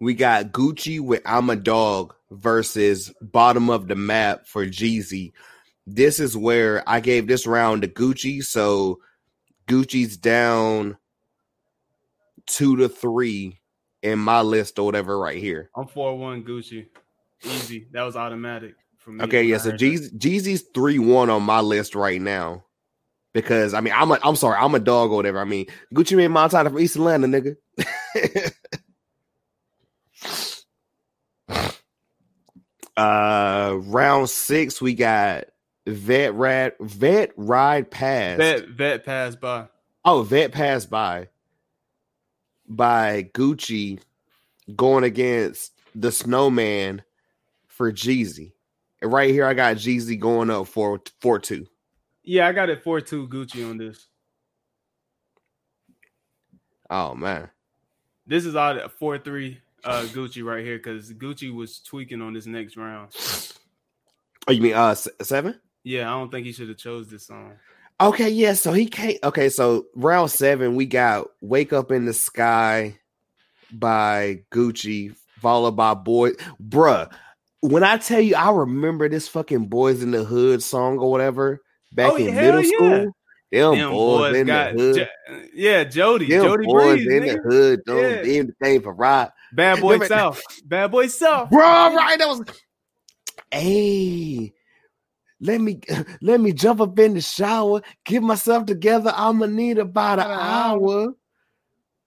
We got Gucci with I'm a Dog versus Bottom of the Map for Jeezy. This is where I gave this round to Gucci. So Gucci's down two to three in my list or whatever right here. I'm four one Gucci, easy. That was automatic for me. Okay, yeah. So Jeezy, Jeezy's three one on my list right now. Because I mean, I'm a, I'm sorry, I'm a dog or whatever. I mean, Gucci Mane Montana from East Atlanta, nigga. uh, round six, we got vet rad vet ride pass. that. Vet vet passed by. Oh, vet pass by by Gucci going against the Snowman for Jeezy. And right here, I got Jeezy going up for four two. Yeah, I got it four two Gucci on this. Oh man. This is all four three uh Gucci right here because Gucci was tweaking on this next round. Oh, you mean uh seven? Yeah, I don't think he should have chose this song. Okay, yeah. So he can't. Okay, so round seven, we got "Wake Up in the Sky" by Gucci, followed by "Boy." Bruh, when I tell you, I remember this fucking "Boys in the Hood" song or whatever back Oh, in middle yeah. school. Them, Them boys, in got the hood. Jo- yeah, Jody, Them Jody boys Breeze, in nigga. the hood. Them, Yeah. them came for ride. Bad Boy Remember- South, Bad Boy South. Bro, right? That was. Hey, let me let me jump up in the shower, get myself together. I'ma need about an hour. hour.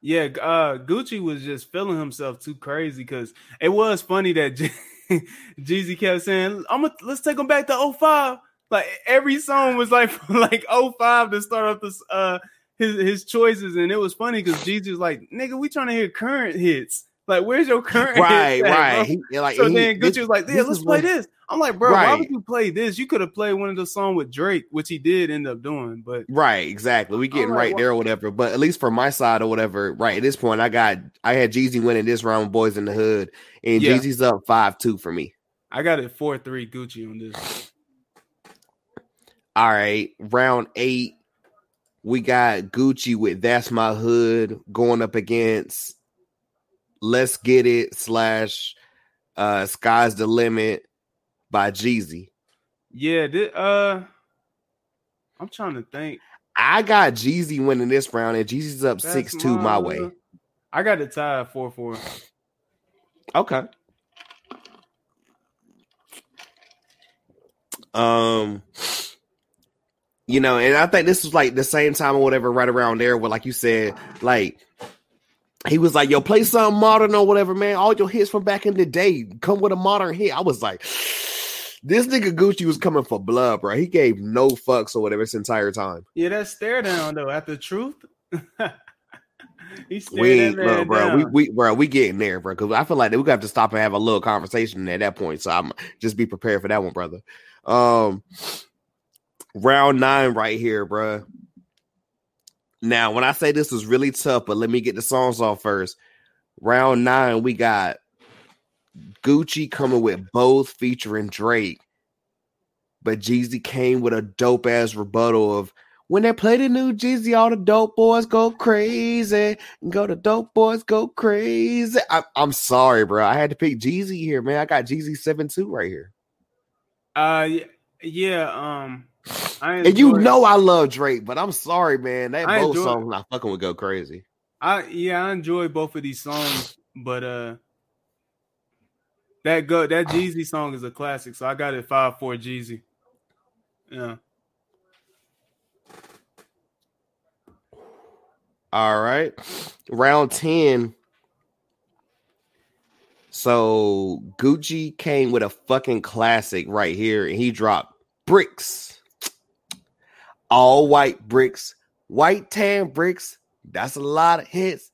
Yeah, uh, Gucci was just feeling himself too crazy because it was funny that J- Jeezy kept saying, "I'm let's take him back to 05. Like every song was like from like 05 to start off this uh his his choices, and it was funny because Jeezy was like, "Nigga, we trying to hear current hits. Like, where's your current Right, at, right. He, like, so he- then Gucci this- was like, "Yeah, this let's play what- this." I'm like, "Bro, why would you play this? You could have played one of the songs with Drake, which he did end up doing." But Right, exactly. We getting right there or whatever. But at least for my side or whatever, right at this point, I got I had Jeezy winning this round, with Boys in the Hood, and Yeah. Jeezy's up five two for me. I got it four three Gucci on this. All right, round eight, we got Gucci with "That's My Hood" going up against "Let's Get It" slash uh "Sky's the Limit" by Jeezy. Yeah, thi- uh, I'm trying to think. I got Jeezy winning this round, and Jeezy's up That's six two my way. I got it tied four four. Okay. Um, you know, and I think this was like the same time or whatever, right around there, where like you said, like he was like, "Yo, play something modern or whatever, man. All your hits from back in the day, come with a modern hit." I was like, "This nigga Gucci was coming for blood, bro. He gave no fucks or whatever this entire time." Yeah, that stare down though. After the truth, he We that ain't, man bro, bro. down. We, we, bro, we getting there, bro. Because I feel like we got to stop and have a little conversation at that point. So I'm just be prepared for that one, brother. Um, round nine right here, bro. Now, when I say this was really tough, but let me get the songs off first. Round nine, we got Gucci coming with both featuring Drake, but Jeezy came with a dope ass rebuttal of when they play the new Jeezy, all the dope boys go crazy. Go the dope boys go crazy. I, I'm sorry, bro. I had to pick Jeezy here, man. I got Jeezy seven two right here, uh, yeah. Um, and you know I love Drake, but I'm sorry, man. That I both songs not fucking would go crazy. I yeah, I enjoy both of these songs, but uh, that go that Jeezy song is a classic, so I got it five four Jeezy. Yeah, All right, round ten. So Gucci came with a fucking classic right here, and he dropped bricks, all white bricks, white tan bricks. That's a lot of hits.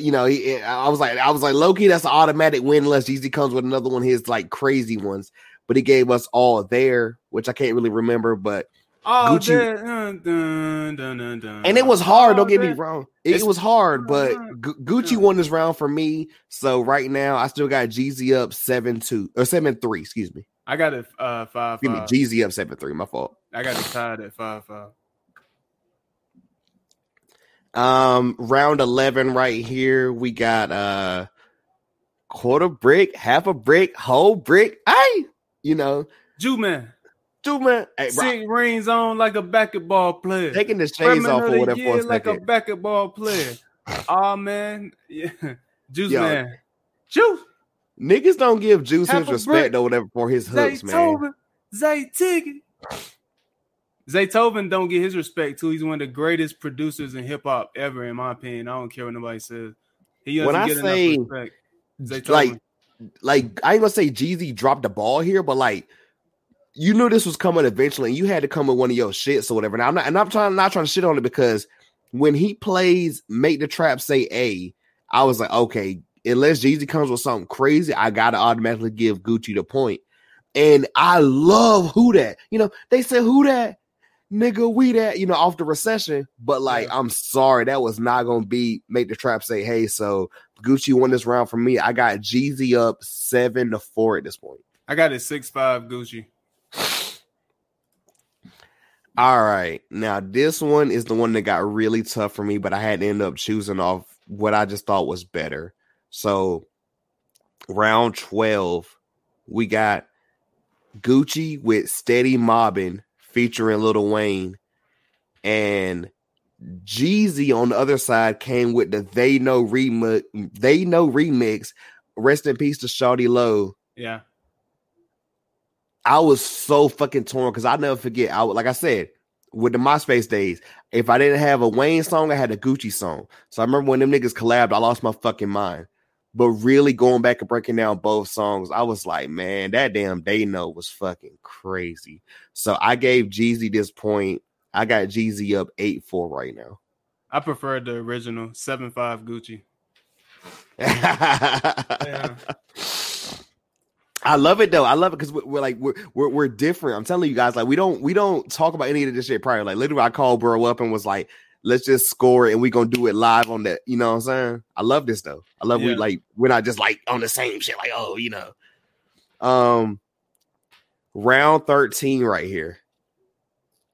You know, he, I was like, I was like, Loki. That's an automatic win unless Jeezy comes with another one. of His like crazy ones, but he gave us all there, which I can't really remember. But oh, Gucci- dun, dun, dun, dun, dun. and it was hard. Don't Oh, get me wrong. It, It's- was hard, but Gu- Gucci won this round for me. So right now, I still got Jeezy up seven two or seven three. Excuse me. I got it uh five Give me. Jeezy up seven three. My fault. I got it tied at five five. Um, round eleven right here. We got uh quarter brick, half a brick, whole brick. Hey, you know, Jew man, do man. Hey, six rings on like a basketball player. taking the Women off of or whatever for a like a basketball player. Oh man, yeah, Juice Yo. man, Juice. Niggas don't give Juice Half his respect brick. or whatever for his hooks, man. Zaytoven, Zay Tiggy. Zaytoven don't get his respect too. He's one of the greatest producers in hip hop ever, in my opinion. I don't care what nobody says. He doesn't When I get say, enough respect. Zaytoven. Like, like I ain't gonna say Jeezy dropped the ball here, but like you knew this was coming eventually, and you had to come with one of your shits or whatever. Now I'm not, and I'm trying not trying to shit on it because when he plays "Make the Trap Say A," I was like, okay, unless Jeezy comes with something crazy, I gotta automatically give Gucci the point. And I love who that. You know, they said who that nigga, we that. You know, off the recession, but like, Yeah. I'm sorry, that was not gonna be "Make the Trap Say Hey." So Gucci won this round for me. I got Jeezy up seven to four at this point. I got it six five Gucci. All right. Now this one is the one that got really tough for me, but I had to end up choosing off what I just thought was better. So round 12, we got Gucci with Steady Mobbing featuring Lil Wayne. And Jeezy on the other side came with the They Know remix. They Know remix. Rest in peace to Shawty Lo. Yeah, I was so fucking torn because I'll never forget. I like I said with the MySpace days, if I didn't have a Wayne song, I had a Gucci song. So I remember when them niggas collabed, I lost my fucking mind. But really going back and breaking down both songs, I was like, man, that damn They Know was fucking crazy. So I gave Jeezy this point. I got Jeezy up 8 4 right now. I prefer the original seven five Gucci. Yeah. I love it though. I love it because we're, we're like we're, we're we're different. I'm telling you guys, like we don't we don't talk about any of this shit prior. Like literally, I called bro up and was like, "Let's just score it and we gonna do it live on that." You know what I'm saying? I love this though. I love we like we're not just like on the same shit. Like oh, you know. Um, round 13 right here.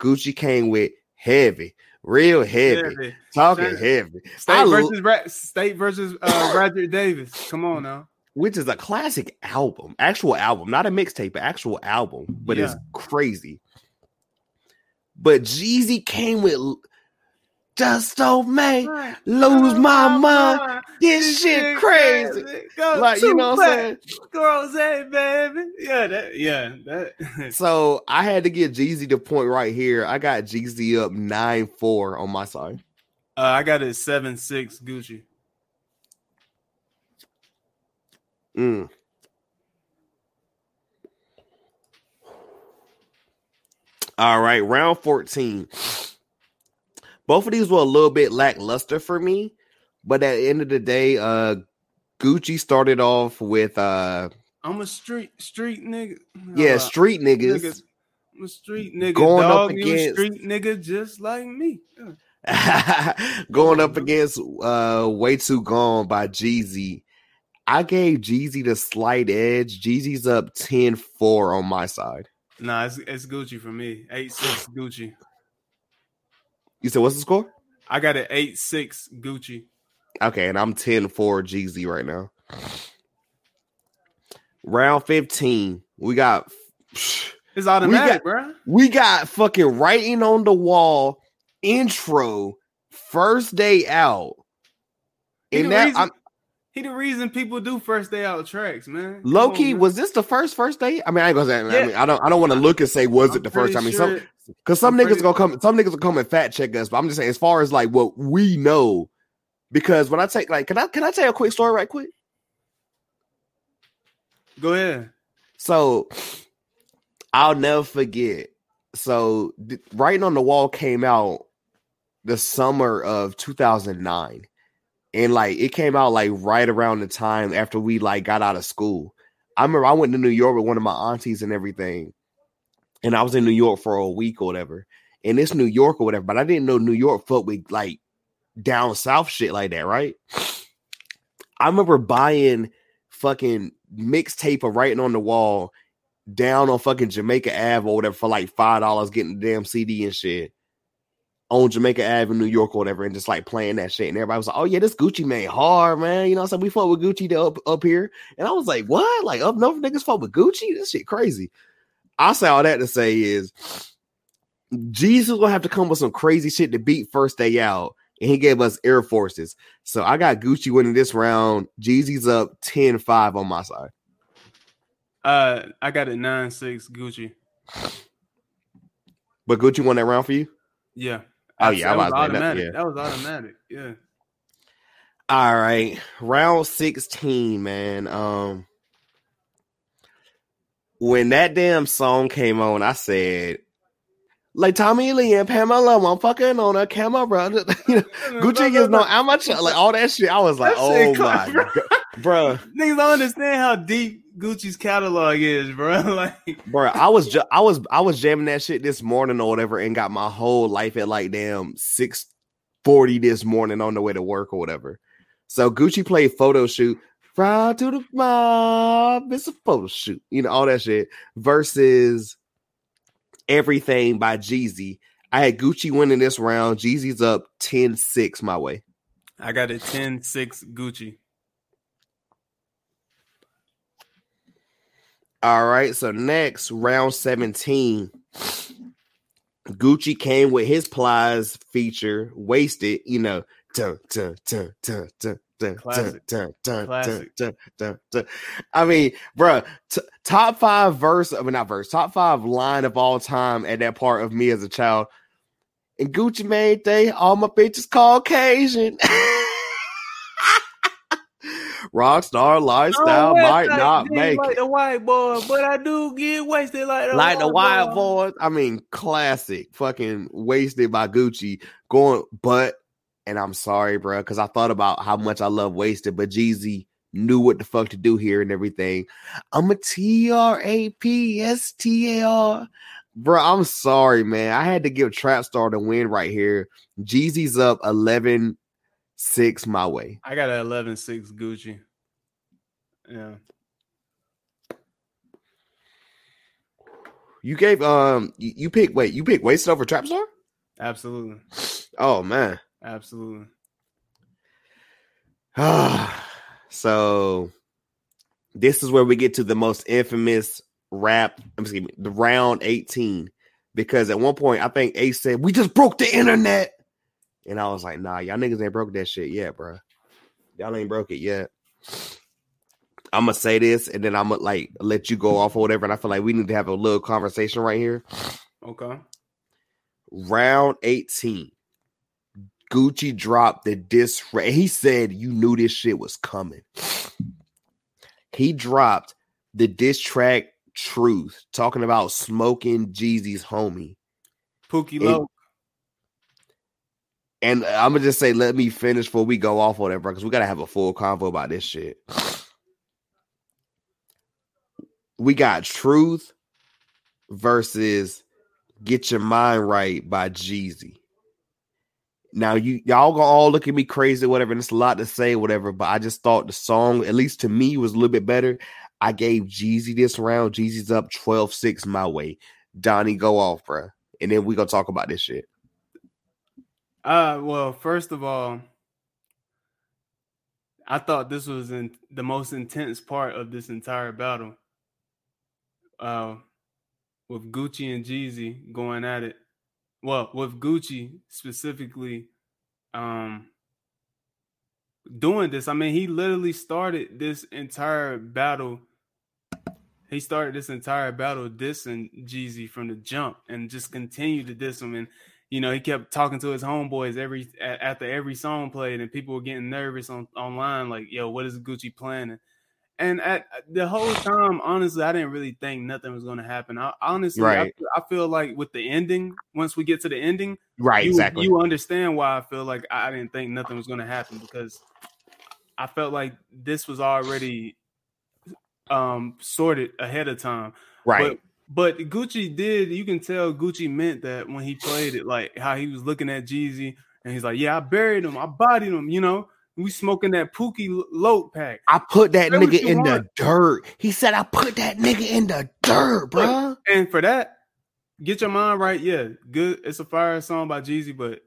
Gucci came with heavy, real heavy, Yeah, talking State- heavy. State versus Ra- State versus uh, Roger Davis. Come on now. which is a classic album, actual album, not a mixtape, but actual album, but it's crazy. But Jeezy came with just don't make lose my mind. This shit crazy. Go Like you know what I'm saying? Girls, hey, baby. Yeah, that. Yeah, that. So I had to get Jeezy to point right here. I got Jeezy up nine four on my side. Uh, I got it seven six Gucci. Mm. All right, round 14. Both of these were a little bit lackluster for me, but at the end of the day, uh Gucci started off with uh I'm a street street nigga. yeah, Uh, street niggas. niggas. I'm a street nigga. Going up dog, you a against- street nigga just like me. Yeah. going up against uh Way Too Gone by Jeezy. I gave Jeezy the slight edge. Jeezy's up 10-4 on my side. Nah, it's, it's Gucci for me. Eight six Gucci. You said what's the score? I got an eight six Gucci. Okay, and I'm 10 for Jeezy right now. Round 15. We got It's automatic, bro. we got fucking writing on the wall intro first day out. He And the that reason- I'm He the reason people do first day out tracks, man. Low key, was this the first first day? I mean, I ain't gonna say I, mean, I don't I don't want to look and say was I'm it the first time. I mean, some because some I'm niggas pretty- gonna come some niggas will come and fat check us, but I'm just saying as far as like what we know, because when I take like can I can I tell you a quick story right quick? Go ahead. So I'll never forget. So th- writing on the wall came out the summer of 2009. And like it came out like right around the time after we like got out of school. I remember I went to New York with one of my aunties and everything. And I was in New York for a week or whatever. And it's New York or whatever, but I didn't know New York fuck with like down south shit like that, right? I remember buying fucking mixtape of writing on the wall down on fucking Jamaica Ave or whatever for like five dollars, getting the damn CD and shit on Jamaica Ave in New York or whatever, and just like playing that shit. And everybody was like, "Oh yeah, this Gucci Mane hard, man." You know, what I'm saying we fought with Gucci up up here, and I was like, "What? Like up north niggas fought with Gucci? This shit crazy." I say all that to say is Jeezy gonna have to come with some crazy shit to beat first day out. and he gave us Air Forces. So I got Gucci winning this round. Jeezy's up 10-5 on my side. Uh, I got a nine six Gucci. But Gucci won that round for you. Yeah. Oh yeah, that was I was automatic. yeah. That was automatic. Yeah. All right, round 16, man. Um when that damn song came on, I said, like Tommy Lee and Pamela, I'm fucking on a camera. you know, Gucci is no amateur, like all that shit. I was like, oh my bro. god, bro, Niggas don't understand how deep Gucci's catalog is, bro. Like, bro. I was ju- I was I was jamming that shit this morning or whatever, and got my whole life at like damn six forty this morning on the way to work or whatever. So Gucci played photo shoot. Ride to the mob. It's a photo shoot. You know, all that shit. Versus everything by Jeezy. I had Gucci winning this round. Jeezy's up 10-6 my way. I got it 10-6 Gucci. All right. So next, round 17. Gucci came with his Plies feature, wasted, you know. Dun, dun, dun, dun, dun, dun, Classic. dun, dun, dun, Classic. I mean, bro, t- top five verse, I mean, not verse, top five line of all time at that part of me as a child. And Gucci made they all my bitches Caucasian. Rockstar lifestyle oh, might not make like it. the white boy, but I do get wasted like the like the white Wild Boys. I mean, classic, fucking wasted by Gucci. Going, but and I'm sorry, bro, because I thought about how much I love wasted, but Jeezy knew what the fuck to do here and everything. I'm a T R A P S T A R. Bro, I'm sorry, man. I had to give Trap Star the win right here. Jeezy's up 11 6 my way. I got an 11-6 Gucci. Yeah. You gave um you, you pick wait, you pick wasted over Trap Star? Absolutely. Oh man. Absolutely. so this is where we get to the most infamous rap, I'm excuse me, the round 18. Because at one point I think Ace said, We just broke the internet. And I was like, nah, y'all niggas ain't broke that shit yet, bro. Y'all ain't broke it yet. I'm gonna say this and then I'm gonna like let you go off or whatever. And I feel like we need to have a little conversation right here. Okay. Round 18. Gucci dropped the diss. He said you knew this shit was coming. He dropped the diss track Truth, talking about smoking Jeezy's homie. Pookie Loc. And I'm gonna just say, let me finish before we go off on that, bro, because we gotta have a full convo about this shit. We got Truth versus Get Your Mind Right by Jeezy. Now you y'all gonna all look at me crazy, whatever, and it's a lot to say, whatever. But I just thought the song, at least to me, was a little bit better. I gave Jeezy this round. Jeezy's up 12-6 my way. Donnie, go off, bro. And then we gonna talk about this shit. Uh, well, first of all, I thought this was in the most intense part of this entire battle. Uh, with Gucci and Jeezy going at it. Well, with Gucci specifically, um, doing this. I mean, he literally started this entire battle. He started this entire battle dissing Jeezy from the jump and just continued to diss him. And you know, he kept talking to his homeboys every after every song played, and people were getting nervous on online, like, "Yo, what is Gucci planning?" And at the whole time, honestly, I didn't really think nothing was going to happen. I, honestly, I, Right. I feel like with the ending, once we get to the ending, Right, you, exactly. you understand why I feel like I didn't think nothing was going to happen because I felt like this was already um sorted ahead of time. right. But but Gucci did. You can tell Gucci meant that when he played it, like how he was looking at Jeezy, and he's like, "Yeah, I buried him. I bodied him." You know, we smoking that Pookie Loc pack. I put that nigga in the dirt. He said I put that nigga in the dirt, bro. And for that, get your mind right. Yeah, good. It's a fire song by Jeezy, but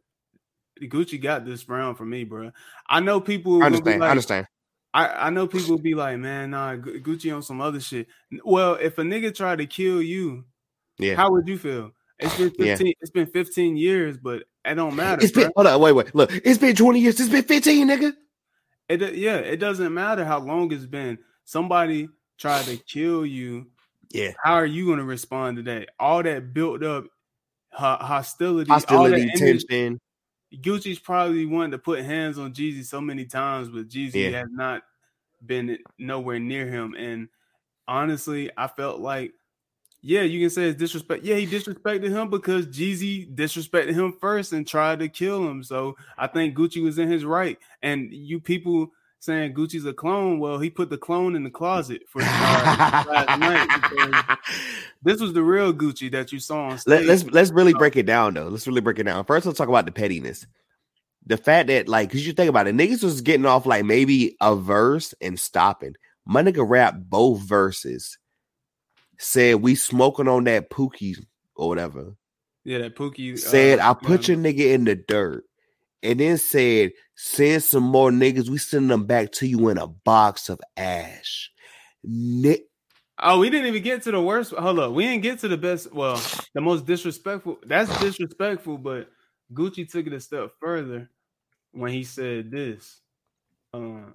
Gucci got this round for me, bro. I know people. I understand. I understand. I, I know people will be like, man, nah, Gucci on some other shit. Well, if a nigga tried to kill you, Yeah. how would you feel? It's been Yeah. 15, it's been 15 years, but it don't matter. It's been hold on, wait, wait. Look, it's been 20 years. It's been 15, nigga. It uh, yeah, it doesn't matter how long it's been. Somebody tried to kill you. Yeah. How are you going to respond to that? All that built up ho- hostility, Hostility, tension. Gucci's probably wanted to put hands on Jeezy so many times, but Jeezy Yeah. has not been nowhere near him. And honestly, I felt like, yeah, you can say it's disrespect. Yeah, he disrespected him because Jeezy disrespected him first and tried to kill him. So I think Gucci was in his right. And you people saying Gucci's a clone, well, he put the clone in the closet for uh, last night. This was the real Gucci that you saw on stage. Let, let's let's really Oh. break it down though. Let's really break it down. First, let's talk about the pettiness. The fact that like, cause you think about it, niggas was getting off like maybe a verse and stopping. My nigga rap both verses. Said we smoking on that pookie or whatever. yeah, that Pookie Said uh, I put your nigga in the dirt. And then said, send some more niggas. We send them back to you in a box of ash. Ni- Oh, we didn't even get to the worst. Hold up, we didn't get to the best. Well, the most disrespectful. That's disrespectful, but Gucci took it a step further when he said this. Uh,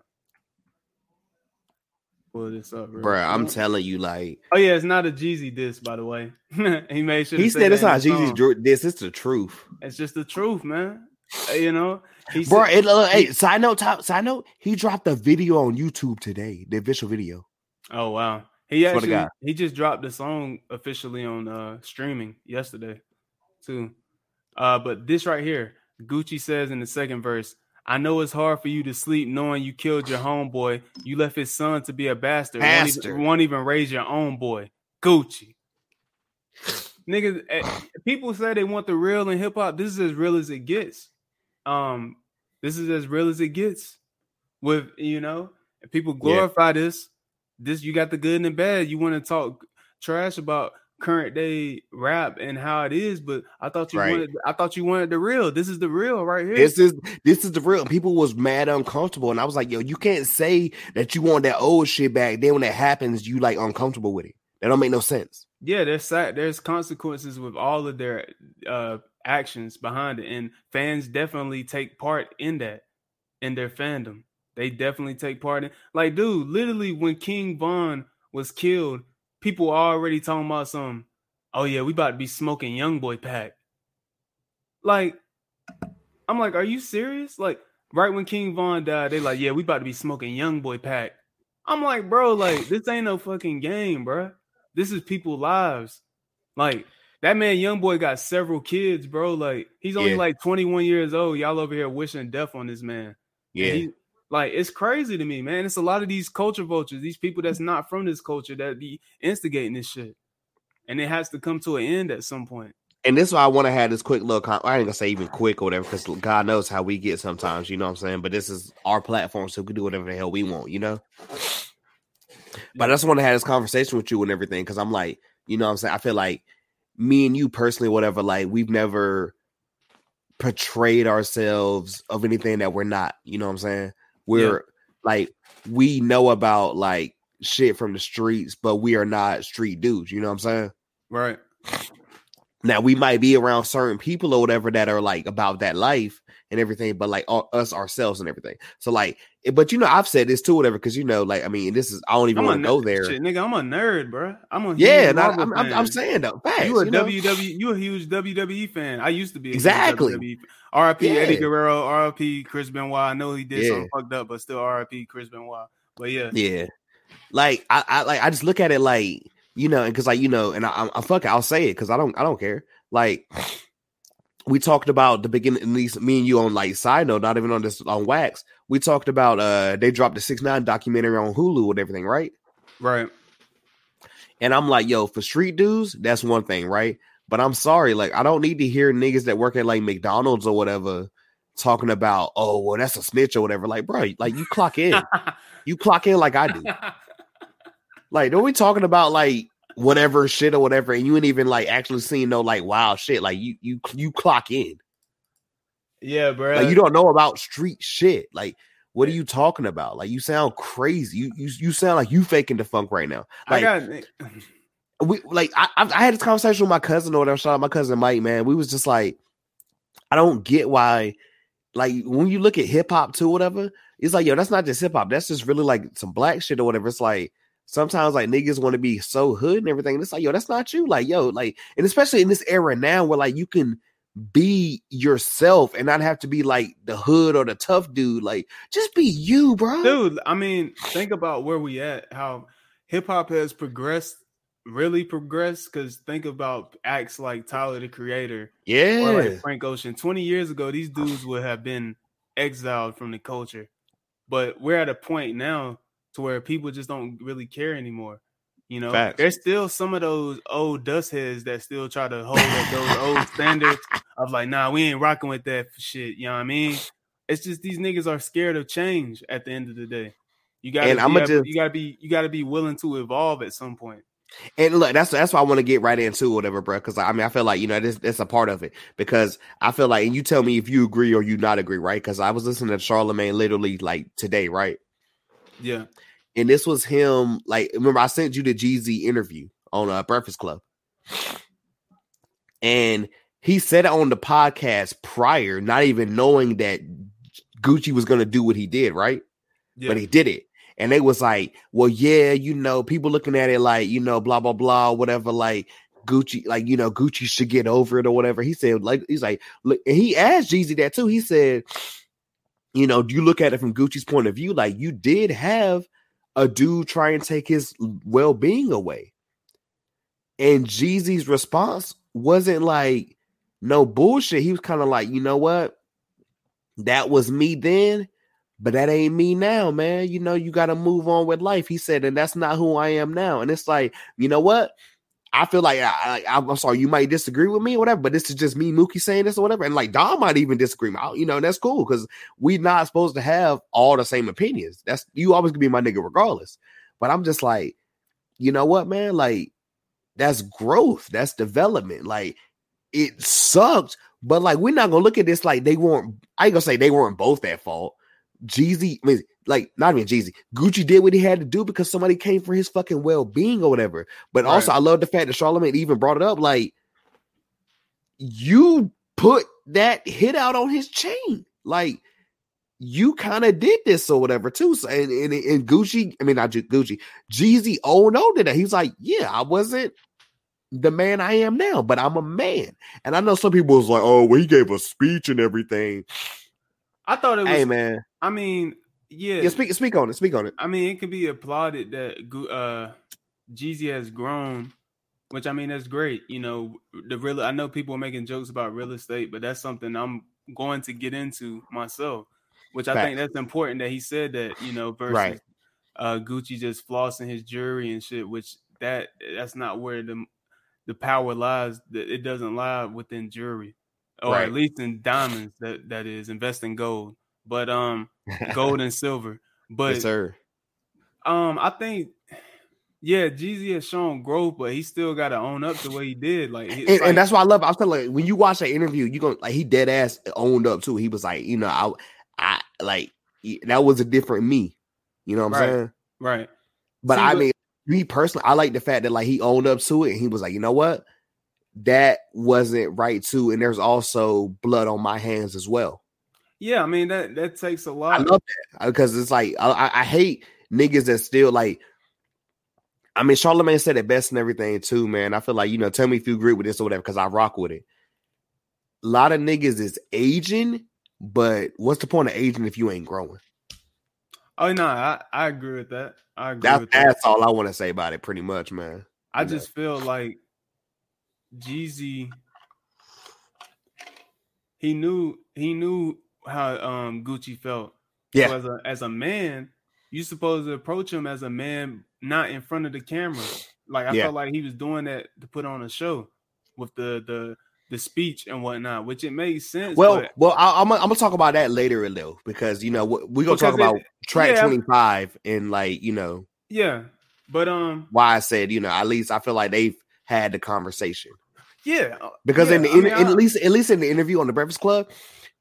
pull this up, Bruh, I'm telling you, like Oh yeah, it's not a Jeezy diss, by the way. he made sure he said it's not Jeezy's this, it's the truth. It's just the truth, man. Uh, You know, he Bro, said, it, uh, hey, side note, top, side note, he dropped a video on YouTube today, the official video. "Oh wow." He actually he just dropped the song officially on uh streaming yesterday, too. Uh, but this right here, Gucci says in the second verse, "I know it's hard for you to sleep knowing you killed your homeboy. You left his son to be a bastard. Won't Bastard. even, won't even raise your own boy, Gucci." Niggas, eh, people say they want the real in hip hop. This is as real as it gets. Um, this is as real as it gets. With you know, people glorify this. This you got the good and the bad. You want to talk trash about current day rap and how it is, but I thought you Right. wanted. I thought you wanted the real. This is the real right here. This is this is the real. People was mad uncomfortable, and I was like, yo, you can't say that you want that old shit back. Then when it happens, you like uncomfortable with it. That don't make no sense. yeah, there's there's consequences with all of their uh actions behind it, and fans definitely take part in that in their fandom. They definitely take part in. Like, dude, literally when King Von was killed, people already talking about some. Oh yeah, we about to be smoking Young Boy pack. Like, I'm like, are you serious? Like, right when King Von died, they like, yeah, we about to be smoking Young Boy pack. I'm like, bro, like this ain't no fucking game, bro. This is people lives. Like that man, young boy, got several kids, bro. Like he's only Yeah. like 21 years old. Y'all over here wishing death on this man. Yeah, he- like it's crazy to me, man. It's a lot of these culture vultures, these people that's not from this culture that be instigating this shit, and it has to come to an end at some point. and this is why I want to have this quick little. Con- I ain't gonna say even quick or whatever, because God knows how we get sometimes. You know what I'm saying? But this is our platform, so we can do whatever the hell we want. You know. But I just want to have this conversation with you and everything because I'm like, you know what I'm saying? I feel like me and you personally, whatever, like we've never portrayed ourselves of anything that we're not. You know what I'm saying? We're like, we know about like shit from the streets, but we are not street dudes. You know what I'm saying? Right. Now we might be around certain people or whatever that are like about that life and everything, but like all, us ourselves and everything. So like, Eh, but you know, I've said this too, whatever, because you know, like I mean, this is I don't even want to go there. Shit, nigga, I'm a nerd, bro. I'm a Yeah, Marvel I'm, I'm, I'm saying though, facts. You a you know? WWE, you a huge WWE fan. I used to be a Exactly. RIP Eddie Guerrero, RIP Chris Benoit. I know he did Yeah. something fucked up, but still RIP Chris Benoit. But yeah, Yeah, like I, I like I just look at it like you know, and because like you know, and I, I'm, I'm fuck it, I'll say it because I don't, I don't care. Like we talked about the beginning, at least me and you on like side note, not even on this on wax. We talked about uh they dropped the six nine documentary on Hulu and everything, right? right. And I'm like, yo, for street dudes, that's one thing, right? But I'm sorry, like I don't need to hear niggas that work at like McDonald's or whatever talking about, oh, well, that's a snitch or whatever. Like, bro, like you clock in, you clock in like I do. Like, don't we talking about like whatever shit or whatever, and you ain't even like actually seeing no like wild shit. Like you you you clock in. Yeah, bro. Like you don't know about street shit. Like, what are you talking about? Like you sound crazy. You you you sound like you faking the funk right now. I Like got uh, we like I I I had this conversation with my cousin or whatever. Shout out my cousin Mike, man. We was just like, I don't get why. Like when you look at hip hop too, whatever, it's like yo, that's not just hip hop. That's just really like some black shit or whatever. It's like sometimes like niggas want to be so hood and everything. And it's like yo, that's not you. Like yo, like and especially in this era now where like you can be yourself and not have to be like the hood or the tough dude. Like, just be you, bro. Dude, I mean, think about where we at, how hip hop has progressed, really progressed. Cause think about acts like Tyler the Creator, yeah, or like Frank Ocean. 20 years ago, these oh. dudes would have been exiled from the culture. But we're at a point now to where people just don't really care anymore. You know, Facts. there's still some of those old dust heads that still try to hold up those old standards of like, nah, we ain't rocking with that shit. You know what I mean? It's just these niggas are scared of change at the end of the day. You gotta, and I'm gonna just, you gotta be, you gotta be willing to evolve at some point. And look, that's that's why I want to get right into whatever, bro. Because I mean, I feel like you know this that's a part of it. Because I feel like, and you tell me if you agree or you not agree, right? Because I was listening to Charlemagne literally like today, right? Yeah and this was him. Like, remember, I sent you the Jeezy interview on uh, Breakfast Club, and he said it on the podcast prior, not even knowing that Gucci was going to do what he did, right? Yeah. But he did it. And they was like, well, yeah, you know, people looking at it like, you know, blah, blah, blah, whatever, like Gucci, like, you know, Gucci should get over it or whatever. He said, like, he's like, look, and he asked Jeezy that too. He said, you know, do you look at it from Gucci's point of view? Like, you did have a dude try and take his well being away. And Jeezy's response wasn't like no bullshit. He was kind of like, you know what? That was me then, but that ain't me now, man. You know, you got to move on with life. He said, and that's not who I am now. And it's like, you know what? I feel like I, I, am sorry, you might disagree with me or whatever, but this is just me, Mookie, saying this or whatever. And like Dom might even disagree. You know, and that's cool because we're not supposed to have all the same opinions. That's you always gonna be my nigga regardless. But I'm just like, you know what, man? Like, that's growth, that's development. Like, it sucks, but like, we're not gonna look at this like they weren't. I ain't gonna say they weren't both at fault. Jeezy, I mean, like not even Jeezy. Gucci did what he had to do because somebody came for his fucking well being or whatever. But right. also, I love the fact that Charlemagne even brought it up. Like, you put that hit out on his chain. Like, you kind of did this or whatever too. So, and, and, and Gucci, I mean, not Gucci, Jeezy owned on to that. He's like, yeah, I wasn't the man I am now, but I'm a man. And I know some people was like, oh, well, he gave a speech and everything. I thought it was. Hey, man. I mean, yeah. Yeah, speak speak on it. Speak on it. I mean, it can be applauded that uh Jeezy has grown, which I mean that's great. You know, the real I know people are making jokes about real estate, but that's something I'm going to get into myself. Which I Fact. think that's important that he said that, you know, versus right. uh Gucci just flossing his jewelry and shit, which that that's not where the the power lies. That it doesn't lie within jewelry. Or right. at least in diamonds that that is invest in gold but um, gold and silver. But yes, sir. Um, I think yeah, Jeezy has shown growth, but he still got to own up to what he did. Like, and, like, and, that's why I love. I was telling like when you watch that interview, you gonna like he dead ass owned up too. He was like, you know, I, I like that was a different me. You know what I'm right, saying? Right. But See, I mean, me personally, I like the fact that like he owned up to it and he was like, you know what, that wasn't right too, and there's also blood on my hands as well. Yeah, I mean that that takes a lot. I love that because uh, it's like I, I hate niggas that still like. I mean, Charlemagne said it best and everything too, man. I feel like you know, tell me if you agree with this or whatever, because I rock with it. A lot of niggas is aging, but what's the point of aging if you ain't growing? Oh no, I, I agree with that. I agree. That's, with that. that's all I want to say about it, pretty much, man. I you just know. feel like Jeezy. He knew he knew how um Gucci felt. Yeah. So as a as a man, you supposed to approach him as a man, not in front of the camera. Like I yeah. felt like he was doing that to put on a show with the the the speech and whatnot, which it made sense. Well, but, well, I, am I'm gonna talk about that later, a little because you know we're gonna talk about it, track yeah, 25 and like you know, yeah. But um, why I said you know at least I feel like they've had the conversation. Yeah, because yeah, in the mean, in, at least at least in the interview on the Breakfast Club,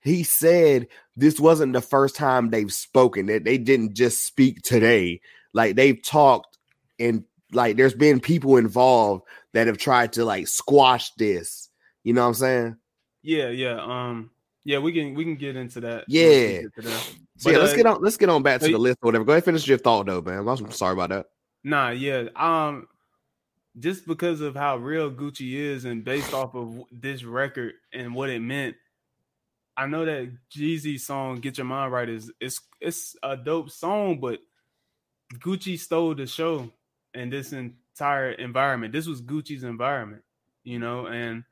he said this wasn't the first time they've spoken that they didn't just speak today like they've talked and like there's been people involved that have tried to like squash this you know what i'm saying yeah yeah um Yeah, we can we can get into that. Yeah. Get that. So yeah, let's uh, get on. Let's get on back to the list or whatever. Go ahead, finish your thought though, man. I'm sorry about that. Nah, yeah. Um, just because of how real Gucci is, and based off of this record and what it meant, I know that Jeezy song "Get Your Mind Right" is it's it's a dope song, but Gucci stole the show in this entire environment. This was Gucci's environment, you know, and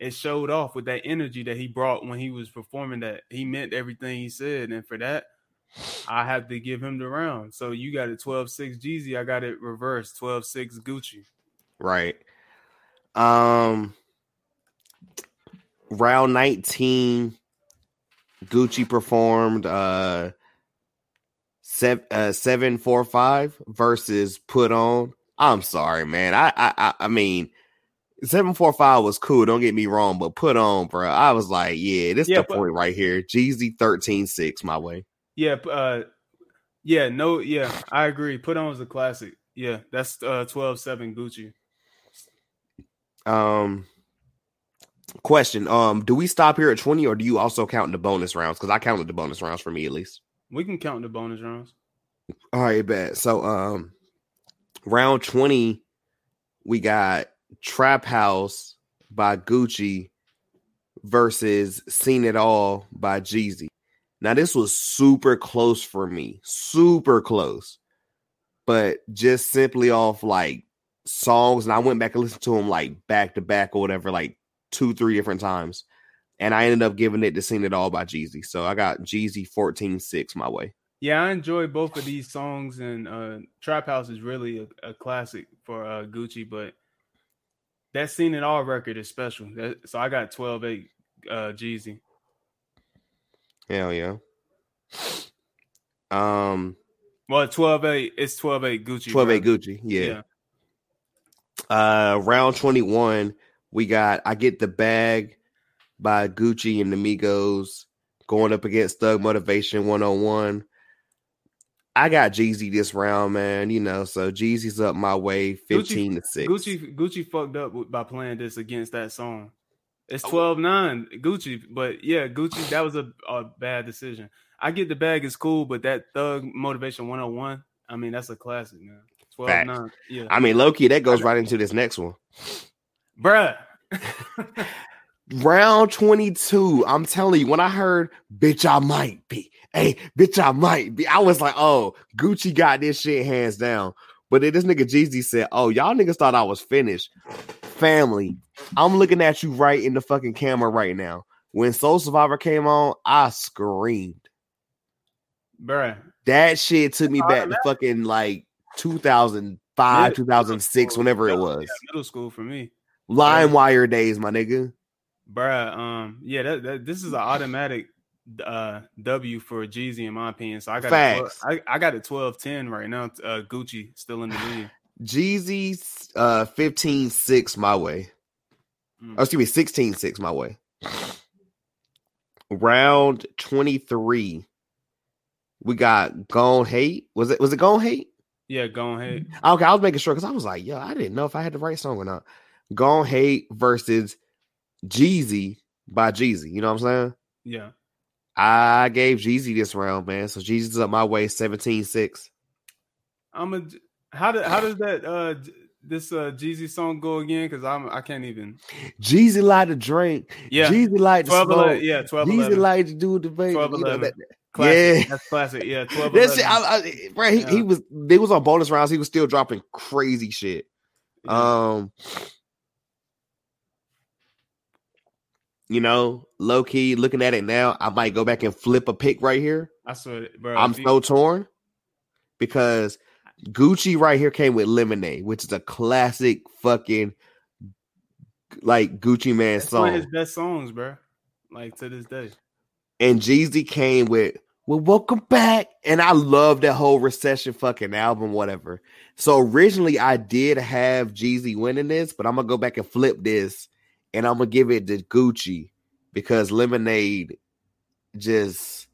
it showed off with that energy that he brought when he was performing. That he meant everything he said, and for that. I have to give him the round. So you got it 12-6 Jeezy. I got it reversed 12-6 Gucci. Right. Um. Round 19, Gucci performed uh seven uh seven four five versus put on. I'm sorry, man. I I I, I mean. 745 was cool, don't get me wrong, but put on, bro. I was like, yeah, this Yeah, the but- point right here. Jeezy 13-6 my way. Yeah, uh yeah, no, yeah, I agree. Put on was a classic. Yeah, that's uh 12-7 Gucci. Um question. Um, do we stop here at 20 or do you also count the bonus rounds? Because I counted the bonus rounds for me at least. We can count the bonus rounds. All right, bet. So um round 20, we got Trap House by Gucci versus Seen It All by Jeezy. Now, this was super close for me. Super close. But just simply off like songs, and I went back and listened to them like back to back or whatever, like two, three different times. And I ended up giving it to Seen It All by Jeezy. So I got Jeezy 14-6 my way. Yeah, I enjoy both of these songs, and uh Trap House is really a, a classic for uh Gucci, but that Seen It All record is special. That, so I got 12-8 uh Jeezy. Hell yeah. Um, Well, 12-8, it's 12-8 Gucci. 12 8 bro. Gucci. Yeah. Uh, round 21, we got I Get the Bag by Gucci and the Migos going up against Thug Motivation 101. I got Jeezy this round, man. You know, so Jeezy's up my way 15 to 6. Gucci Gucci fucked up by playing this against that song. It's Oh. 12-9 Gucci, but yeah, Gucci that was a, a bad decision. I get the bag is cool, but that Thug Motivation 101, I mean that's a classic, man. 12-9. Yeah. I mean, low key, that goes right into this next one. Bruh. Round 22. I'm telling you, when I heard, bitch, I might be. Hey, bitch, I might be. I was like, oh, Gucci got this shit hands down. But then this nigga Jeezy said, oh, y'all niggas thought I was finished. Family, I'm looking at you right in the fucking camera right now. When Soul Survivor came on, I screamed. Bruh. That shit took me Oh, back to fucking like 2005, Yeah. 2006, whenever it Yeah, was. middle school for me. LimeWire days, my nigga. Bruh, um, yeah, that, that this is an automatic uh W for Jeezy in my opinion. So I got a 12, Facts. I, I got a 12-10 right now. Uh Gucci still in the lead. Jeezy's uh 15 6 my way. Mm. Oh, excuse me, 16 6 my way. Round 23. We got Gone Hate. Was it was it Gone Hate? Yeah, Gone Hate. Okay, I was making sure because I was like, yo, I didn't know if I had the right song or not. Gone Hate versus Jeezy by Jeezy. You know what I'm saying? Yeah. I gave Jeezy this round, man. So Jeezy's up my way 17 6. I'm a how did how does that uh this uh Jeezy song go again? Because I'm I can't even Jeezy like to drink. yeah Jeezy like to 12 smoke. 11, yeah 12 Jeezy 11. like to do the baby. 12, You know, that- classic. yeah. that's classic yeah 12 That's 11. it. I, I, right, he, he was. They was on bonus rounds. He was still dropping crazy shit. Yeah. Um, you know, low key looking at it now, I might go back and flip a pick right here. I swear bro I'm you- so torn because Gucci right here came with Lemonade, which is a classic fucking like Gucci Mane song. one of his best songs bro like to this day and Jeezy came with. Well, welcome back. And I love that whole recession fucking album, whatever. So originally I did have Jeezy winning this, but I'm gonna go back and flip this and I'm gonna give it to Gucci because Lemonade just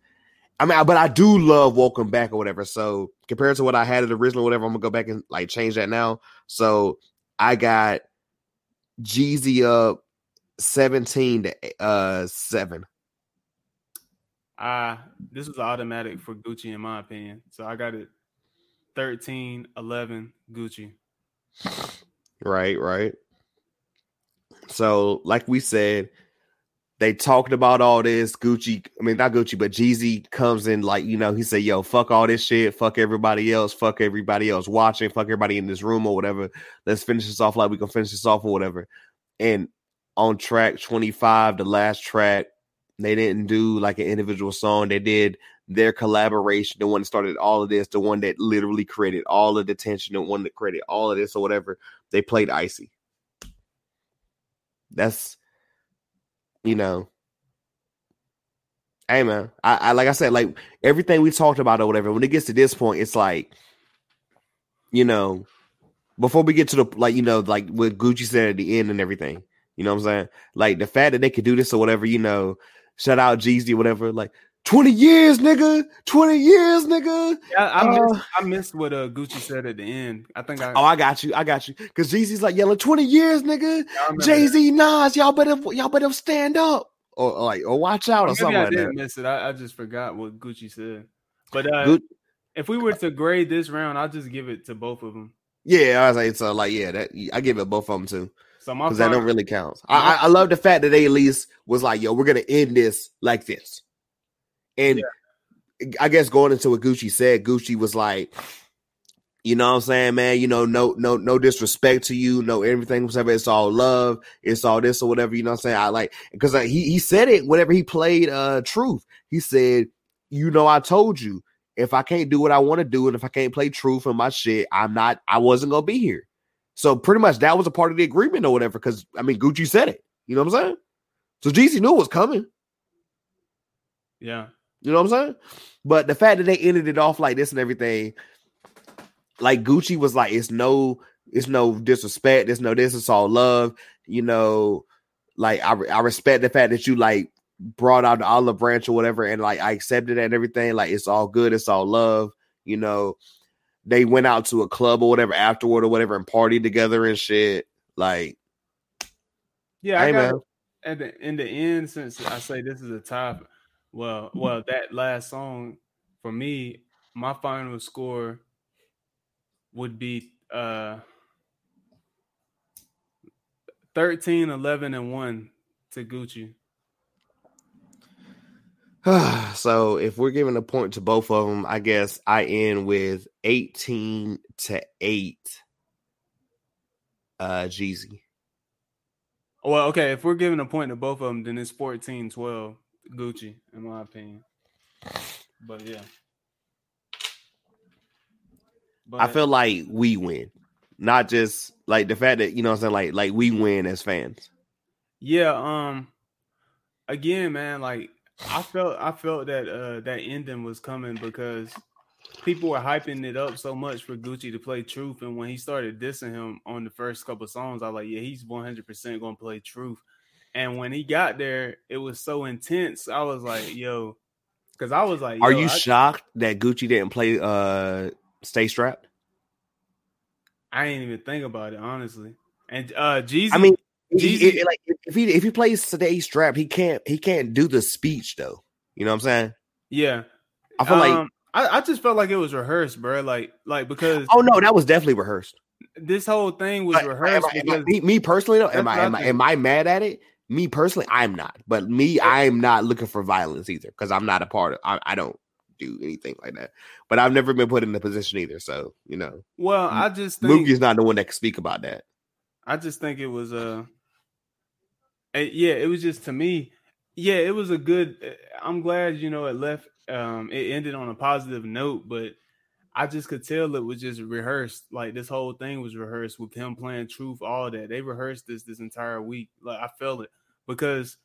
I mean, but I do love Welcome Back or whatever. So compared to what I had it originally, whatever, I'm gonna go back and like change that now. So I got Jeezy up 17 to uh seven. I this was automatic for Gucci in my opinion. So I got it 13, 11, Gucci. Right, right. So, like we said, they talked about all this. Gucci, I mean, not Gucci, but Jeezy comes in like, you know, he said, Yo, fuck all this shit, fuck everybody else, fuck everybody else watching, fuck everybody in this room or whatever. Let's finish this off like we can finish this off or whatever. And on track 25, the last track, they didn't do like an individual song. They did their collaboration, the one that started all of this, the one that literally created all of the tension, the one that created all of this or whatever. They played Icy. That's you know. Hey man, I, I like I said, like everything we talked about or whatever, when it gets to this point, it's like, you know, before we get to the like, you know, like what Gucci said at the end and everything, you know what I'm saying? Like the fact that they could do this or whatever, you know, shout out Jeezy, whatever, like 20 years, nigga. 20 years, nigga. Yeah, I, I, missed, I missed what uh, Gucci said at the end. I think I Oh, I got you. I got you. Cause Jeezy's like yelling 20 years, nigga. Jay-Z, Nas, y'all better y'all better stand up. Or, or like or watch out or, something I like didn't miss it. I, I, just forgot what Gucci said. But uh, if we were to grade this round, I'll just give it to both of them. Yeah, I was like, so like, yeah, that I give it both of them too. So because that don't really count. I, I love the fact that they at least was like, yo, we're gonna end this like this. And yeah. I guess going into what Gucci said, Gucci was like, you know what I'm saying, man? You know, no, no, no disrespect to you, no everything, whatever. It's all love. It's all this or whatever. You know what I'm saying? I like because he he said it whenever he played uh Truth. He said, you know, I told you if I can't do what I want to do, and if I can't play Truth and my shit, I'm not. I wasn't gonna be here. So pretty much that was a part of the agreement or whatever. Because I mean, Gucci said it. You know what I'm saying? So Jeezy knew it was coming. Yeah. You know what I'm saying? But the fact that they ended it off like this and everything, like Gucci was like, it's no, it's no disrespect, it's no this, it's all love. You know, like I, I respect the fact that you like brought out the olive branch or whatever, and like I accepted it and everything. Like it's all good, it's all love. You know, they went out to a club or whatever afterward or whatever and partied together and shit. Like, yeah, I got at the in the end, since I say this is a top well, well, that last song for me, my final score would be uh 13, 11, and 1 to Gucci. so if we're giving a point to both of them, I guess I end with 18 to 8 uh Jeezy. Well, okay, if we're giving a point to both of them, then it's 14 12 Gucci, in my opinion. But yeah. But, I feel like we win. Not just like the fact that, you know I'm saying, like like we win as fans. Yeah, um again, man, like I felt I felt that uh that ending was coming because people were hyping it up so much for Gucci to play Truth, and when he started dissing him on the first couple songs, I was like, yeah, he's 100 percent gonna play Truth. And when he got there, it was so intense. I was like, yo, because I was like, Are you I, shocked that Gucci didn't play uh Stay Strapped? I didn't even think about it, honestly. And uh Jeezy I mean Jeezy, like if he if he plays Stay Strapped, he can't he can't do the speech though. You know what I'm saying? Yeah. I feel um, like I, I just felt like it was rehearsed, bro. Like like because Oh no, that was definitely rehearsed. This whole thing was rehearsed. I, am I, me, me personally though, am I am I am I mad at it? Me personally, I'm not. But me, I'm not looking for violence either because I'm not a part of. I, I, don't do anything like that. But I've never been put in a position either. So you know. Well, I just think is not the one that can speak about that. I just think it was uh, yeah, it was just to me. Yeah, it was a good. Eh, I'm glad you know it left. Um, it ended on a positive note, but I just could tell it was just rehearsed. Like this whole thing was rehearsed with him playing truth, all that. They rehearsed this this entire week. Like I felt it because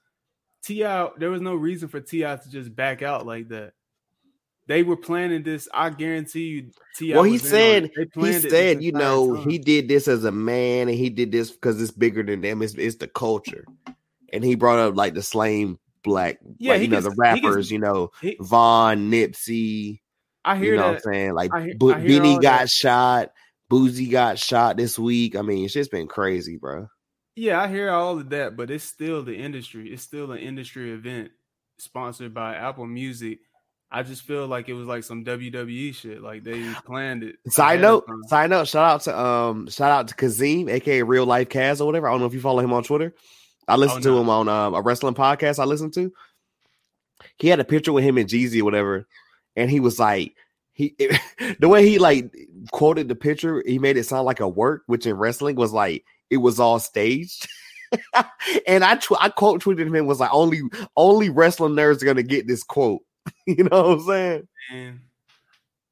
T.I. there was no reason for T.I. to just back out like that. They were planning this. I guarantee you. T.I. Well, he said he said you know time. he did this as a man, and he did this because it's bigger than them. It's, it's the culture, and he brought up like the slain black, yeah, like, you know gets, the rappers, gets, you know he, Von, Nipsey, I hear you know that. what I'm saying? Like I, Bo- I Benny got that. shot, Boosie got shot this week. I mean, it's just been crazy, bro. Yeah, I hear all of that, but it's still the industry. It's still an industry event. sponsored by Apple Music, I just feel like it was like some WWE shit. Like they planned it. Side note, side note, shout out to um shout out to Kazim, aka Real Life Kaz or whatever. I don't know if you follow him on Twitter. I listened oh, no. to him on um, a wrestling podcast I listened to. He had a picture with him and Jeezy or whatever, and he was like, he it, the way he like quoted the picture, he made it sound like a work, which in wrestling was like it was all staged. and I tw- I quote tweeted him and was like, only only wrestling nerds are gonna get this quote. you know what I'm saying? Man.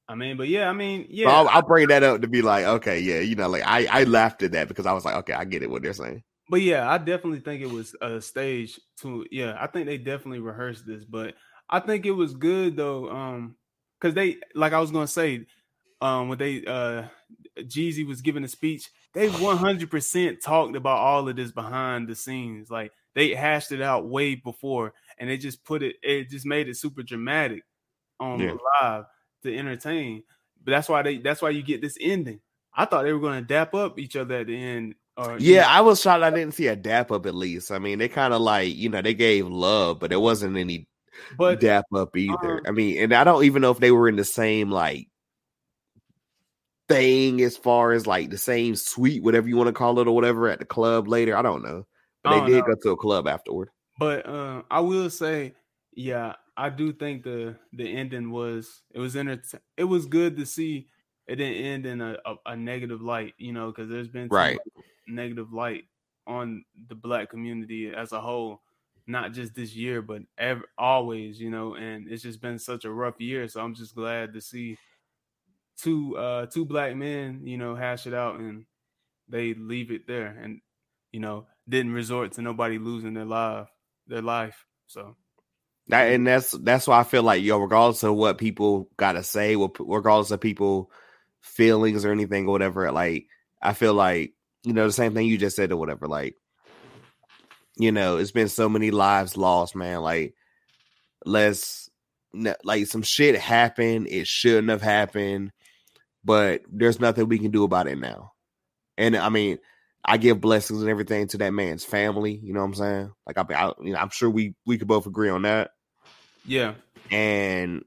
I mean, but yeah, I mean, yeah. So I'll, I'll, bring that up to be like, okay, yeah, you know, like I I laughed at that because I was like, okay, I get it what they're saying. But yeah, I definitely think it was uh, a stage to yeah, I think they definitely rehearsed this, but I think it was good though, um, because they like I was gonna say, um, when they uh Jeezy was giving a speech, they 100% talked about all of this behind the scenes, like they hashed it out way before and they just put it it just made it super dramatic on yeah. live to entertain. But that's why they that's why you get this ending. I thought they were going to dap up each other at the end or, yeah i was shocked. I didn't see a dap up at least. I mean they kind of like you know they gave love but there wasn't any but dap up either. um, i mean and i don't even know if they were in the same like thing as far as like the same suite whatever you want to call it or whatever at the club later. I don't know. But they did know. go to a club afterward. But uh, I will say, yeah, I do think the the ending was it was enter- it was good to see it didn't end in a, a, a negative light, you know, because there's been right. negative light on the black community as a whole, not just this year, but ever always, you know, and it's just been such a rough year. So I'm just glad to see two uh two black men, you know, hash it out and they leave it there. And you know, didn't resort to nobody losing their life, their life. So that and that's that's why I feel like yo, regardless of what people gotta say, regardless of people feelings or anything or whatever, like I feel like you know the same thing you just said or whatever. Like you know, it's been so many lives lost, man. Like let's like some shit happened. It shouldn't have happened, but there's nothing we can do about it now. And I mean, I give blessings and everything to that man's family. You know what I'm saying? Like I, I you know, I'm sure we we could both agree on that. Yeah. And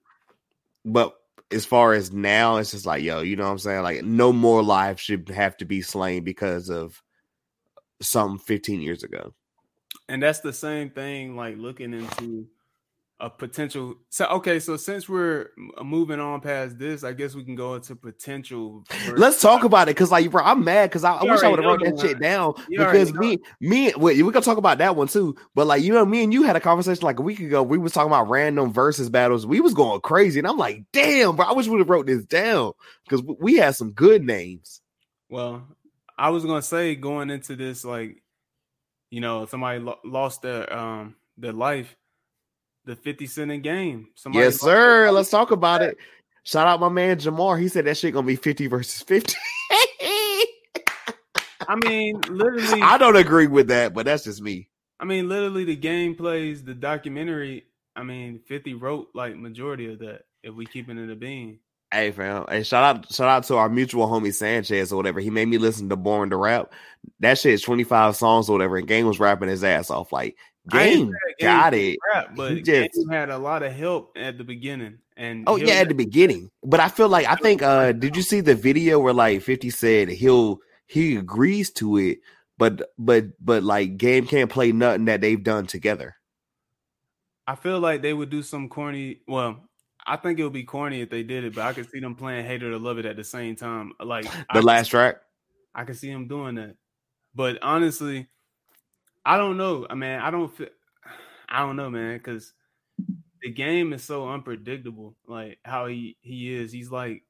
but as far as now, it's just like yo, you know what I'm saying? Like no more lives should have to be slain because of something 15 years ago. And that's the same thing. Like looking into a potential. So okay, so since we're uh, moving on past this, I guess we can go into potential. Let's talk about it because, like, bro, I'm mad because I, I wish I would have wrote that shit down you because me, me, wait, we gonna talk about that one too. But like, you know, me and you had a conversation like a week ago. We was talking about random versus battles. We was going crazy, and I'm like, damn, bro, I wish we would have wrote this down because we had some good names. Well, I was gonna say going into this, like, you know, somebody lo- lost their um their life the 50 cent in game. Somebody yes, sir. Let's talk about it. Shout out my man Jamar. He said that shit gonna be 50 versus 50. I mean, literally I don't agree with that, but that's just me. I mean, literally the game plays, the documentary, I mean, 50 wrote like majority of that if we keeping it a bean. Hey fam, hey shout out shout out to our mutual homie Sanchez or whatever. He made me listen to Born to Rap. That shit is 25 songs or whatever, and Game was rapping his ass off. Like Game got it, rap, but he just Game had a lot of help at the beginning. And oh yeah, at the beginning. But I feel like I think uh did you see the video where like 50 said he'll he agrees to it, but but but like Game can't play nothing that they've done together. I feel like they would do some corny. Well, I think it would be corny if they did it, but I could see them playing "Hate It or Love It" at the same time. Like the I last track, I can see them doing that. But honestly, I don't know. I mean, I don't feel. I don't know, man, because the game is so unpredictable. Like how he he is. He's like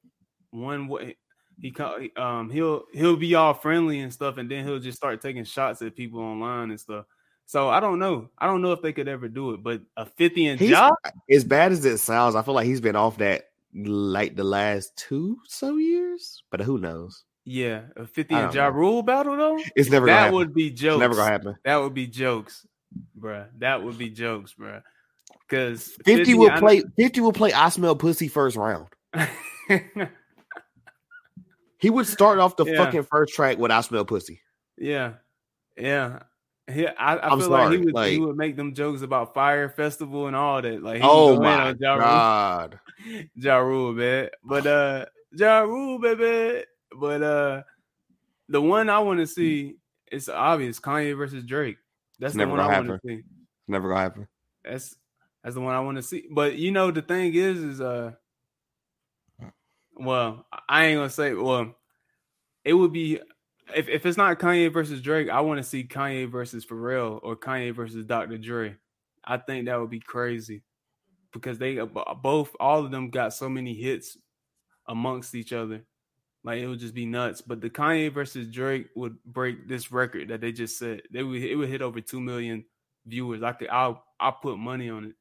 one way. He um he'll he'll be all friendly and stuff, and then he'll just start taking shots at people online and stuff. So I don't know. I don't know if they could ever do it, but a 50 and job as bad as it sounds, I feel like he's been off that like the last two so years, but who knows? Yeah, a 50 and Ja Rule battle though. It's never gonna that would be jokes. It's never gonna happen. That would be jokes, bruh. That would be jokes, bruh. Because 50, 50 will play 50 will play I smell pussy first round. he would start off the yeah. fucking first track with I smell pussy. Yeah. Yeah. Yeah, I, I feel like he would like- he would make them jokes about Fyre Festival and all that. Like, he Oh my on Ja Rule. god. Ja Rule, man. But uh Ja Rule, baby. But uh the one I want to see is obvious Kanye versus Drake. That's It's the one I want to see. It's never gonna happen. That's that's the one I want to see. But you know the thing is is uh well, I ain't gonna say well it would be if, if it's not Kanye versus Drake, I want to see Kanye versus Pharrell or Kanye versus Dr. Dre. I think that would be crazy because they uh, both all of them got so many hits amongst each other. Like it would just be nuts. But the Kanye versus Drake would break this record that they just said. They would it would hit over two million viewers. I could I'll I'll put money on it.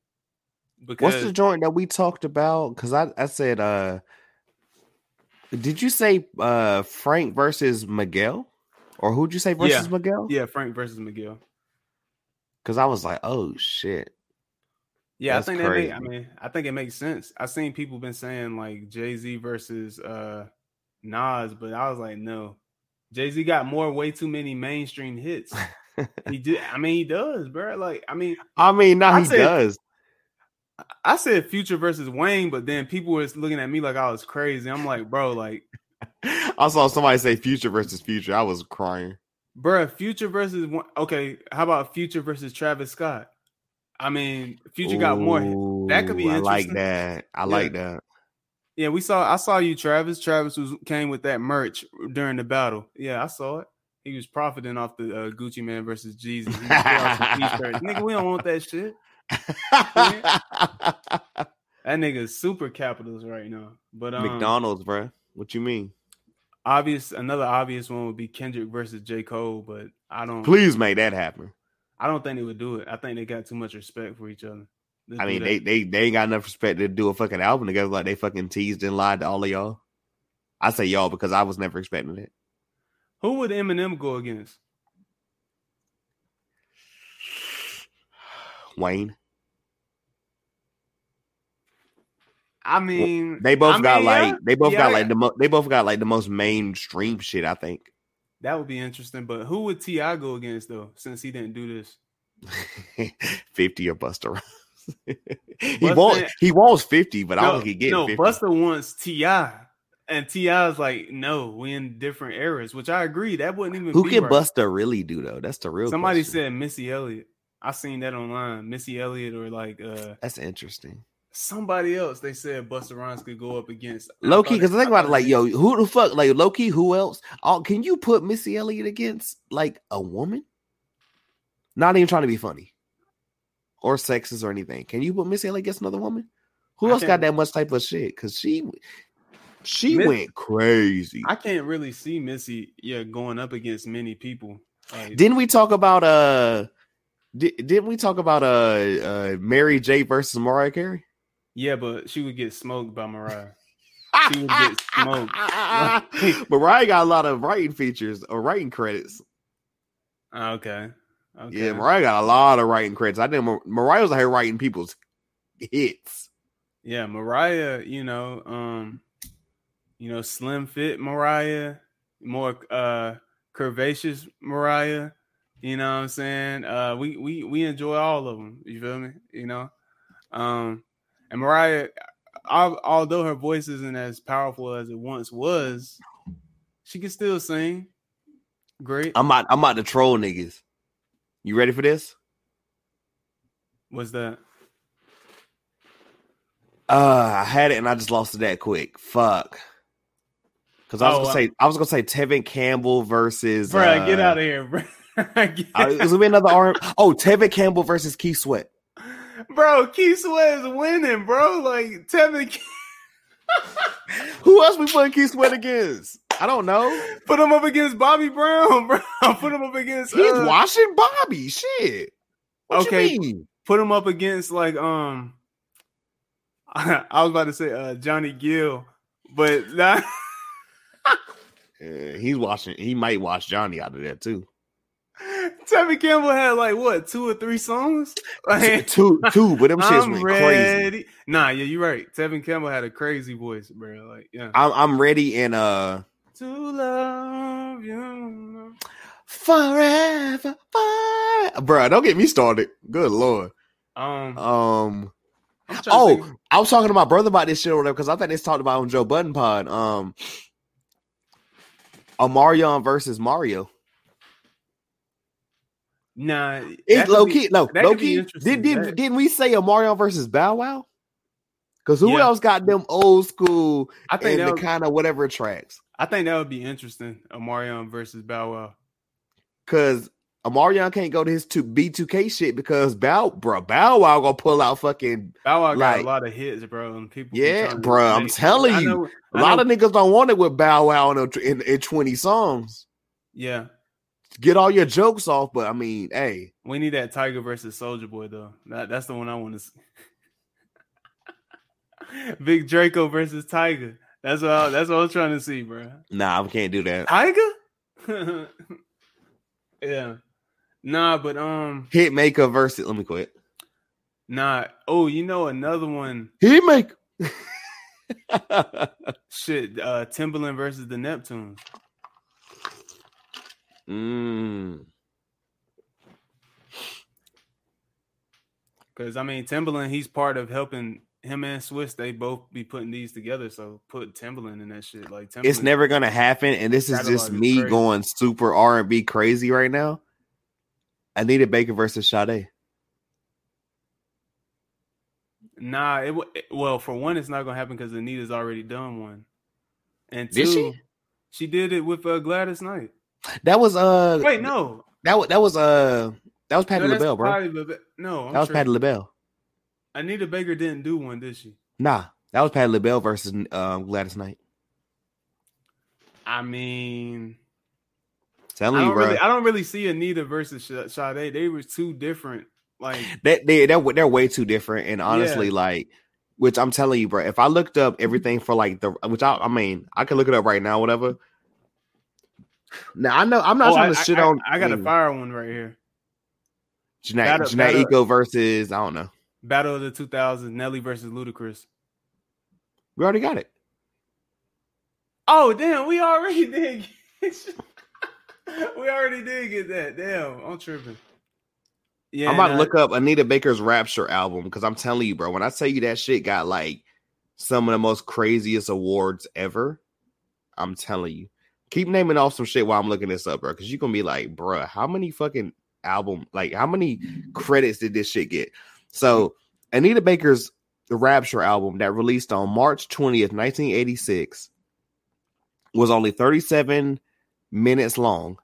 Because What's the joint that we talked about? Because I, I said, uh did you say uh Frank versus Miguel? Or who'd you say versus Yeah. Miguel? yeah, Frank versus Miguel. Because I was like, oh shit. Yeah, That's I think that make, I mean, I think it makes sense. I've seen people been saying like Jay Z versus uh Nas, but I was like, no. Jay Z got more way too many mainstream hits. he did. I mean, he does, bro. Like, I mean, I mean, now I he said- does. I said Future versus Wayne, but then people was looking at me like I was crazy. I'm like, bro, like, I saw somebody say future versus future. I was crying. bro, Future versus okay. How about Future versus Travis Scott? I mean, Future got more. that could be Ooh, I like that. I Yeah. like that. Yeah, we saw. I saw you, Travis. Travis was came with that merch during the battle. Yeah, I saw it. He was profiting off the uh, Gucci Mane versus Jeezy. He was putting out some t-shirts. Nigga, we don't want that shit. That nigga's super capitals right now. But um, McDonald's, bro. What you mean? obvious. Another obvious one would be Kendrick versus J Cole. But I don't. Please make that happen. I don't think they would do it. I think they got too much respect for each other. I mean, they, they they ain't got enough respect to do a fucking album together like they fucking teased and lied to all of y'all. I say y'all because I was never expecting it. Who would Eminem go against? Wayne. I mean, They both I got mean, like yeah, they both yeah, got like the mo- they both got like the most mainstream shit. I think. that would be interesting. But who would T.I. go against though? Since he didn't do this. fifty or Busta. Rhymes. he Busta- wants he wants fifty, but I don't think he get no, fifty. Busta wants T.I., and T.I. is like, no, we in different eras, which I agree. That wouldn't even be Who be can right. Busta really do though? That's the real. Somebody question. said Missy Elliott. I seen that online. Missy Elliott or like uh that's interesting. Somebody else. They said Busta Rhymes could go up against Low key, I because think about it, like, yo, who the fuck, like, low key, who else? Oh, can you put Missy Elliott against like a woman? Not even trying to be funny or sexist or anything. Can you put Missy Elliott against another woman? Who I else got that much type of shit? Because she, she Miss- went crazy. I can't really see Missy, yeah, going up against many people. Like, Didn't we talk about uh? Di- didn't we talk about uh, uh Mary J versus Mariah Carey? Yeah, but she would get smoked by Mariah. She would get smoked. Mariah got a lot of writing features or writing credits. Ah, okay. Okay. Yeah, Mariah got a lot of writing credits. I think Mar- Mariah was out here writing people's hits. Yeah, Mariah, you know, um, you know, slim fit Mariah, more uh curvaceous Mariah, you know what I'm saying? Uh we we we enjoy all of them, you feel me? You know? Um and Mariah although her voice isn't as powerful as it once was, she can still sing. Great. I'm about, I'm about to troll niggas. You ready for this? What's that? Uh, I had it and I just lost it that quick. Fuck. Because I was Oh, gonna say I was gonna say Tevin Campbell versus. Get uh, out of here, bro. Get it was gonna be another R. Oh, Tevin Campbell versus Keith Sweat. Bro, Keith Sweat is winning, bro. Like Tevin, Who else we putting Keith Sweat against? I don't know. put him up against Bobby Brown, bro. Put him up against. He's uh, watching Bobby. Shit. What Okay. put him up against like um. I, was about to say uh Johnny Gill, but that Uh, he's watching. He might watch Johnny out of there too. Tevin Campbell had like what two or three songs. Like, two, two, but them shits went ready. crazy. Nah, yeah, you're right. Tevin Campbell had a crazy voice, bro. Like, yeah. I'm, I'm ready and uh, to love you. forever, forever. Bro, don't get me started. Good lord. Um, Um. I'm trying to Oh, I was talking to my brother about this shit or whatever because I think they talked about on Joe Budden Pod. Um, Omarion versus Mario. Nah, It's low be- key. No, low key. Did, did, didn't we say Omarion versus Bow Wow? Because who Yeah. else got them old school I think and the kind of whatever tracks? I think that would be interesting. Omarion versus Bow Wow. Because Omarion can't go to his two B2K shit because Bow, bro, Bow Wow gonna pull out fucking. Bow Wow got a lot of hits, bro, and people. Yeah, bro. I'm telling you. know- A lot know- of niggas don't want it with Bow Wow in, a- in, in 20 songs. yeah. Get all your jokes off, but I mean, hey, We need that Tyga versus Soulja Boy though. That, that's the one I want to see. Big Draco versus Tyga. That's what I, that's what I was trying to see, bro. nah, I can't do that. Tyga? yeah. Nah, but um, Hitmaker versus. Let me quit. nah. Oh, you know another one. Hitmaker. Shit, uh, Timbaland versus the Neptunes. Mm. Because I mean, Timbaland, he's part of helping him and Swizz. They both be putting these together. So put Timbaland in that shit. Like Timbaland, It's never gonna happen, and this is just me crazy. going super R and B crazy right now. Anita Baker versus Sade. Nah, it, it well for one, it's not gonna happen because Anita's already done one, and Did two, she? she did it with uh, Gladys Knight. That was uh Wait, no, that was that was uh that was Patti no, LaBelle, bro. No, I'm that was sure Patti LaBelle. Anita Baker didn't do one, did she? Nah, that was Patti LaBelle versus um, Gladys Knight. I mean, I Telling you, bro. really, I don't really see Anita versus Sh- Sade. They were too different. Like, That they they're, they're way too different, and honestly, Yeah. like, which I'm telling you, bro. If I looked up everything for like the, which I, I mean, I can look it up right now, whatever. Now I know I'm not oh, trying I, to shit I, on. I got a fire one right here. Janae, Battle- Janae battle- Eco versus I don't know. Battle of the 2000s, Nelly versus Ludacris. We already got it. Oh damn, we already did. We already did get that. Damn, I'm tripping. Yeah, I'm about to look up Anita Baker's Rapture album because I'm telling you, bro. When I tell you that shit got like some of the most craziest awards ever, I'm telling you. Keep naming off some shit while I'm looking this up, bro. Because you're gonna be like, bro, how many fucking album, like, how many credits did this shit get? So, Anita Baker's The Rapture album that released on March 20th, 1986, was only 37 minutes long.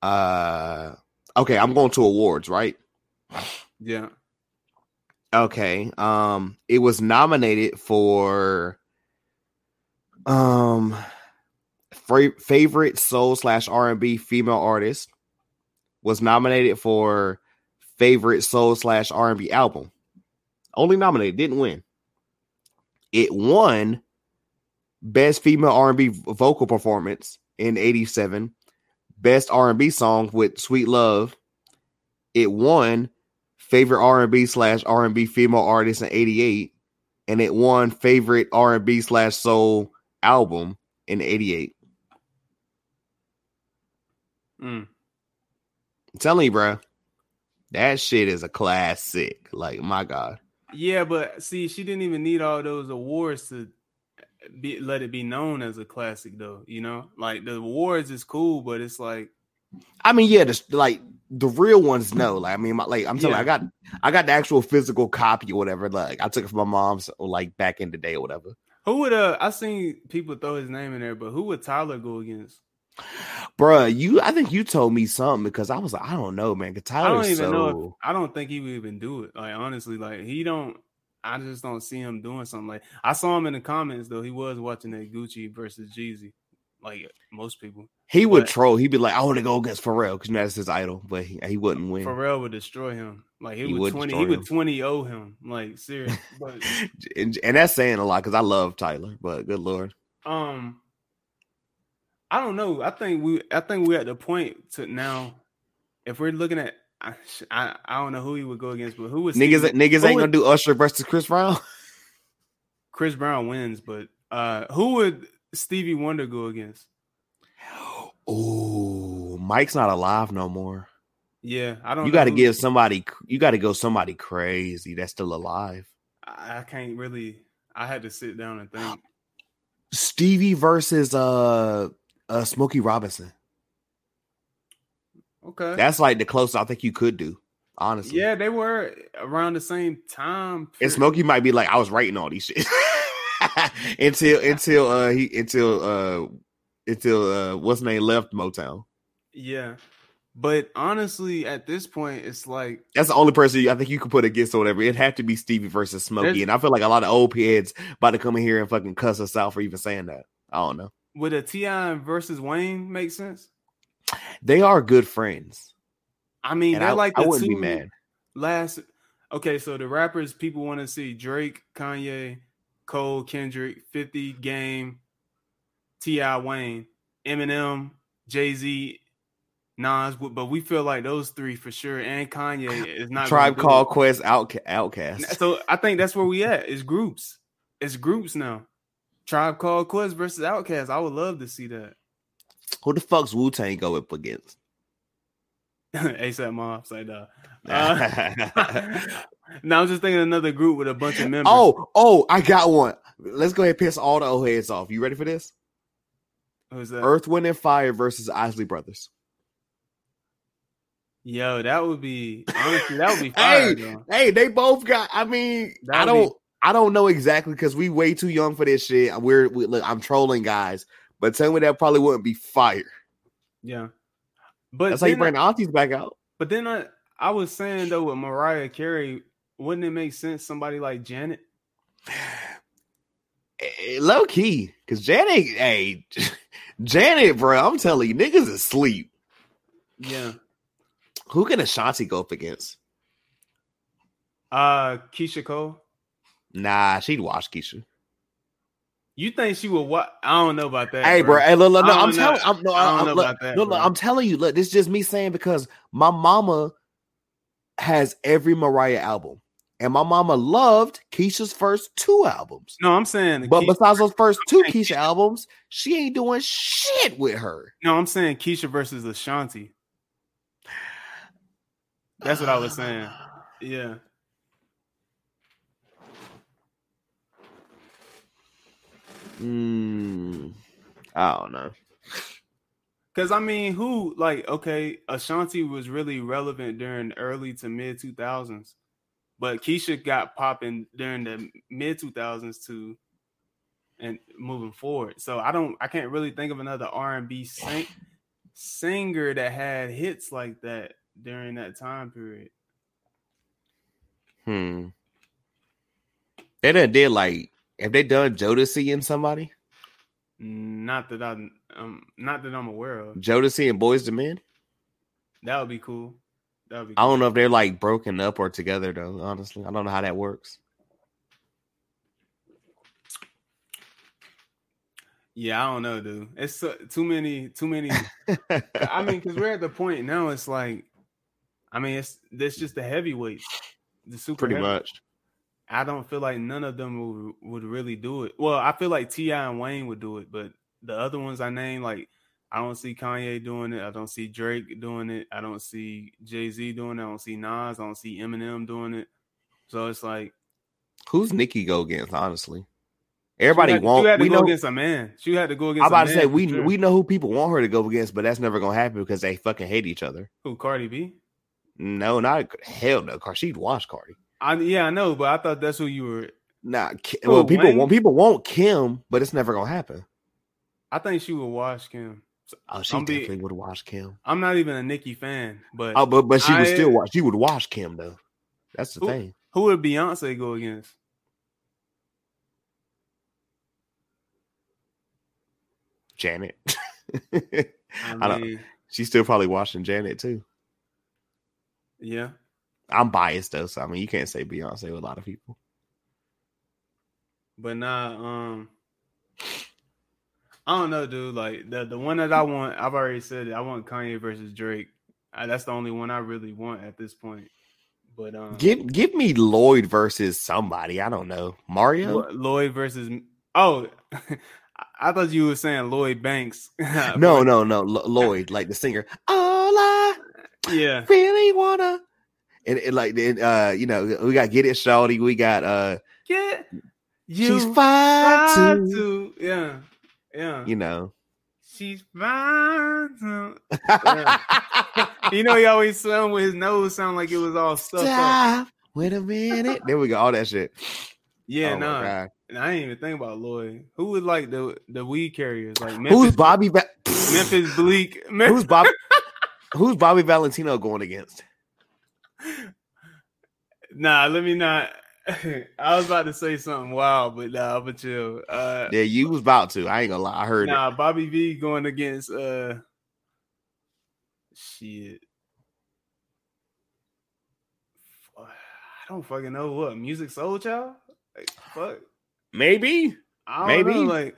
Uh, okay, I'm going to awards, right? Yeah, Okay. Um, it was nominated for um favorite soul slash R and B female artist. Was nominated for favorite soul slash R and B album. Only nominated, didn't win. It won best female R and B vocal performance in '87. Best R and B song with "Sweet Love." It won favorite R&B slash R&B female artist in 88 and it won favorite R&B slash soul album in 88 Mm. I'm telling you bro that shit is a classic like my god yeah, but see, she didn't even need all those awards to be let it be known as a classic, though. You know, like the awards is cool, but it's like I mean yeah just like the real ones no like I mean my, like I'm telling you, I got I got the actual physical copy or whatever like I took it from my mom's like back in the day or whatever who would uh I seen people throw his name in there, but who would Tyler go against? Bruh, you I think you told me something because I was like I don't know man 'cause I don't even so know. If, I don't think he would even do it. Like honestly, like he don't. I just don't see him doing something like. I saw him in the comments though. He was watching that Gucci versus Jeezy, like most people. He would But- troll. He'd be like, "I want to go against Pharrell because that's his idol," but he, he wouldn't win. Pharrell would destroy him. Like he, He would, twenty. He would twenty o him. Like serious. but and, and that's saying a lot because I love Tyler, but good lord, um, I don't know. I think we. I think we're at the point to now. If we're looking at, I, I, I don't know who he would go against, but who was niggas Stevie- niggas ain't would- gonna do Usher versus Chris Brown. Chris Brown wins, but uh, who would Stevie Wonder go against? Oh, Mike's not alive no more. Yeah, I don't. You got to give somebody. You got to go somebody crazy that's still alive. I, I can't really. I had to sit down and think. Stevie versus uh uh Smokey Robinson. Okay. That's like the closest I think you could do. Honestly, yeah, they were around the same time. And Smokey might be like, I was writing all these shit until until uh he until uh until uh what's name left Motown. Yeah, but honestly, at this point, it's like That's the only person I think you could put against or whatever. It'd have to be Stevie versus Smokey, and I feel like a lot of old heads about to come in here and fucking cuss us out for even saying that. I don't know. Would a T.I. versus Wayne make sense? They are good friends, I mean, and they're I, like I wouldn't be mad. last. Okay, so the rappers people want to see Drake, Kanye, Cole, Kendrick, Fifty, Game, T.I., Wayne, Eminem, Jay Z, Nas. But we feel like those three for sure, and Kanye is not Tribe Call. Quest, Outca- Outkast. So I think that's where we at. It's groups. It's groups now. Tribe Called Quest versus Outkast. I would love to see that. Who the fuck's Wu Tang go up against? ASAP Mob, say that. Uh, now I'm just thinking another group with a bunch of members. oh, oh, I got one. Let's go ahead and piss all the old heads off. You ready for this? who's that? Earth, Wind, and Fire versus Isley Brothers. Yo, that would be honestly that would be fire. Hey, though. hey, they both got. I mean, That I don't, I don't know exactly because we way too young for this shit. We're we, look, I'm trolling guys, but tell me that probably wouldn't be fire. Yeah, but That's how you bring the aunties back out. but then I I was saying though with Mariah Carey, wouldn't it make sense somebody like Janet? Eh, Low key, because Janet, hey, Janet, bro, I'm telling you, niggas asleep. Yeah. Who can Ashanti go up against? Uh, Keyshia Cole. Nah, she'd watch Keyshia. You think she would? What? I don't know about that. Hey, bro. Hey, look, look, no, I'm telling. I'm, no, I don't I'm, know look, about that, No, bro. I'm telling you. Look, this is just me saying because my mama has every Mariah album, and my mama loved Keyshia's first two albums. No, I'm saying. But Keyshia- besides those first two Keyshia albums, she ain't doing shit with her. no, I'm saying Keyshia versus Ashanti. That's what I was saying. Yeah. Mm, I don't know. Cause I mean, who like okay, Ashanti was really relevant during early to mid two thousands, but Keyshia got popping during the mid two thousands to and moving forward. So I don't, I can't really think of another R and B sing, singer that had hits like that during that time period. Hmm. They done did like have they done Jodeci and somebody? Not that I, um, not that I'm aware of. Jodeci and Boyz II Men? That would be cool. That would be. I don't know if they're like broken up or together though. Honestly, I don't know how that works. Yeah, I don't know, dude. It's so, too many, too many I mean, because we're at the point now. It's like, I mean, it's that's just the heavyweights, the super. Pretty heavy- much. I don't feel like none of them would, would really do it. Well, I feel like T.I. and Wayne would do it, but the other ones I named, like, I don't see Kanye doing it. I don't see Drake doing it. I don't see Jay Z doing it. I don't see Nas. I don't see Eminem doing it. So it's like Who's Nicki go against? Honestly, everybody won't. She had to We go know. against a man. She had to go against. I'm about to say we sure. we know who people want her to go against, but that's never gonna happen because they fucking hate each other. who Cardi B. No, not hell no. Car she'd watch Cardi. I yeah, I know, but I thought that's who you were. Nah, Ki- Who, well, people Wayne? want people want Kim, but it's never gonna happen. I think she would watch Kim. Oh, she I'm be- definitely would watch Kim. I'm not even a Nicki fan, but Oh, but but she would still watch. She would watch Kim though. That's the Who- thing. who would Beyonce go against? Janet. I I don't- mean, She's still probably watching Janet too. yeah. I'm biased though, so I mean you can't say Beyonce with a lot of people. But nah, um, I don't know, dude. Like the the one that I want, I've already said it. I want Kanye versus Drake. Uh, that's the only one I really want at this point. But um, Give give me Lloyd versus somebody. I don't know. Mario. Lloyd versus oh, I- I thought you were saying Lloyd Banks. no, no, no, L- Lloyd, like the singer. All I yeah, really wanna, and, and like, then, uh, you know, we got get it, Shawty. We got uh, get you she's fine too. too. Yeah, yeah. You know, she's fine too. Yeah. you know, he always sound with his nose sound like it was all stuffed Stop. up. Wait a minute. there we go. All that shit. Yeah, oh. Nah. And I didn't even think about Lloyd. Who would like the the weed carriers? Like Memphis, who's Bobby? Memphis Bleek. who's Bobby? who's Bobby Valentino going against? Nah, let me not. I was about to say something wild, but nah, but chill. Uh, yeah, you was about to. I ain't gonna lie. I heard nah, it. Bobby V going against uh, shit. I don't fucking know what Musiq Soulchild. Like, fuck. Maybe. Maybe. Know, like,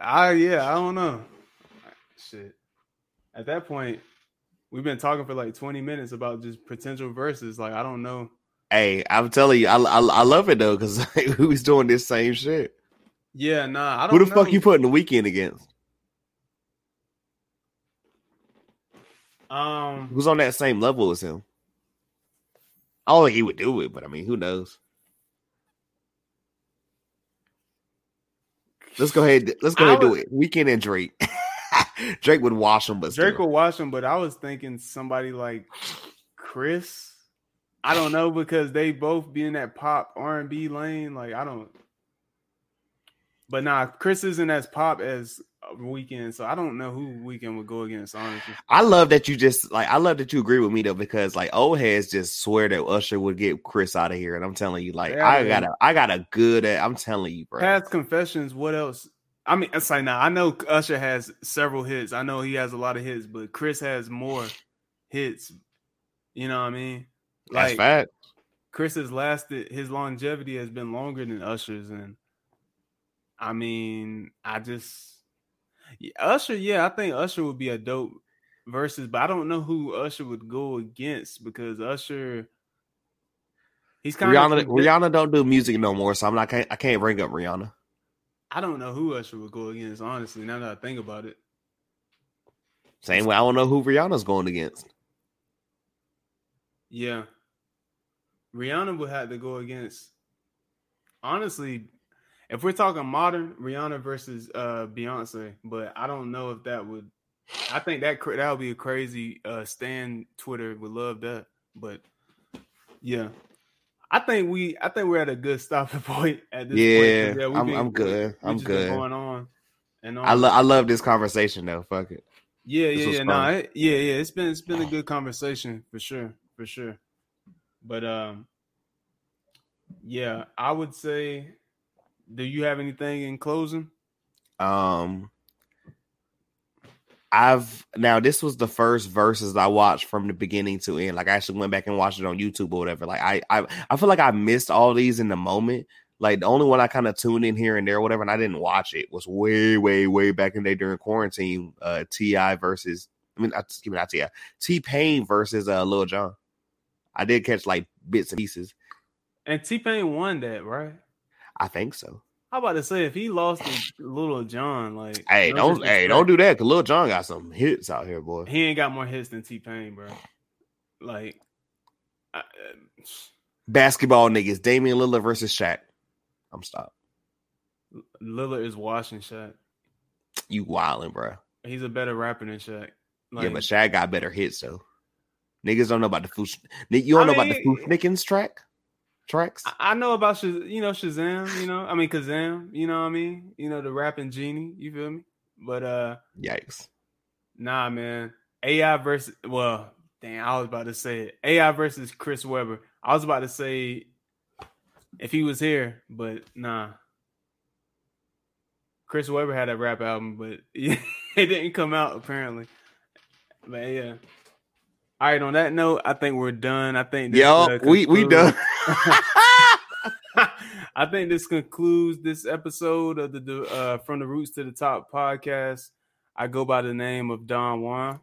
I yeah, I don't know. Shit. At that point, we've been talking for like 20 minutes about just potential verses. Like, I don't know. Hey, I'm telling you, I I, I love it though because we was doing this same shit. Yeah, nah. I don't. Who the know. fuck you putting the Weeknd against? Um, who's on that same level as him? I don't think he would do it, but I mean, who knows? Let's go ahead. Let's go ahead and do it. Weeknd and Drake. Drake would wash him, but Drake still. would wash him. But I was thinking somebody like Chris. I don't know because they both be in that pop R and B lane. Like I don't. But nah, Chris isn't as pop as Weeknd, so I don't know who Weeknd would go against. Honestly, I love that you just like. I love that you agree with me though, because like old heads just swear that Usher would get Chris out of here, and I'm telling you, like yeah, I got a, I got a good. I'm telling you, bro. Past confessions. What else? I mean, it's like now I know Usher has several hits. I know he has a lot of hits, but Chris has more hits. You know what I mean? Like, That's fact. Chris has lasted. His longevity has been longer than Usher's, and I mean, I just Usher. Yeah, I think Usher would be a dope versus, but I don't know who Usher would go against because Usher. He's kind Rihanna. of Rihanna don't do music no more, so I'm not. I can't bring up Rihanna. I don't know who Usher would go against. Honestly, now that I think about it. Same way, I don't know who Rihanna's going against. Yeah, Rihanna would have to go against. Honestly, if we're talking modern, Rihanna versus uh Beyonce, but I don't know if that would. I think that that would be a crazy. Uh, Stan Twitter would love that, but yeah, I think we. I think we're at a good stopping point at this yeah, point. Yeah, I'm, been, I'm good. I'm good. Going on and on. I love. I love this conversation though. Fuck it. Yeah, this yeah, yeah. No, nah, yeah, yeah. It's been it's been a good conversation for sure, for sure. But um, yeah, I would say do you have anything in closing? Um, I've now this was the first verses I watched from the beginning to end. Like I actually went back and watched it on YouTube or whatever. Like I I, I feel like I missed all these in the moment. Like the only one I kind of tuned in here and there, whatever, and I didn't watch it was way, way, way back in the day during quarantine. Uh, T.I. versus I mean, excuse me, not T.I. T Pain versus uh Lil Jon. I did catch like bits and pieces. And T Pain won that, right? I think so. How about to say if he lost to Little John, like hey, no don't hey, don't do that because Little John got some hits out here, boy. He ain't got more hits than T Pain, bro. Like I, uh, basketball niggas, Damian Lillard versus Shaq. I'm stopped. Lillard is washing Shaq. You wilding, bro. He's a better rapper than Shaq. Like, yeah, but Shaq got better hits though. Niggas don't know about the Foosh. You don't I know mean, about the Fu-Schnickens track tracks? I know about Shaz- you know Shazam, you know, I mean Kazam, you know what I mean? You know the rapping genie, you feel me? But uh yikes. Nah, man. AI versus well, damn, I was about to say it. AI versus Chris Webber. I was about to say if he was here, but nah. Chris Webber had a rap album, but it didn't come out apparently. But yeah. All right, on that note, I think we're done. I think uh, we we done. I think this concludes this episode of the uh, From the Roots to the Top podcast. I go by the name of Don Juan.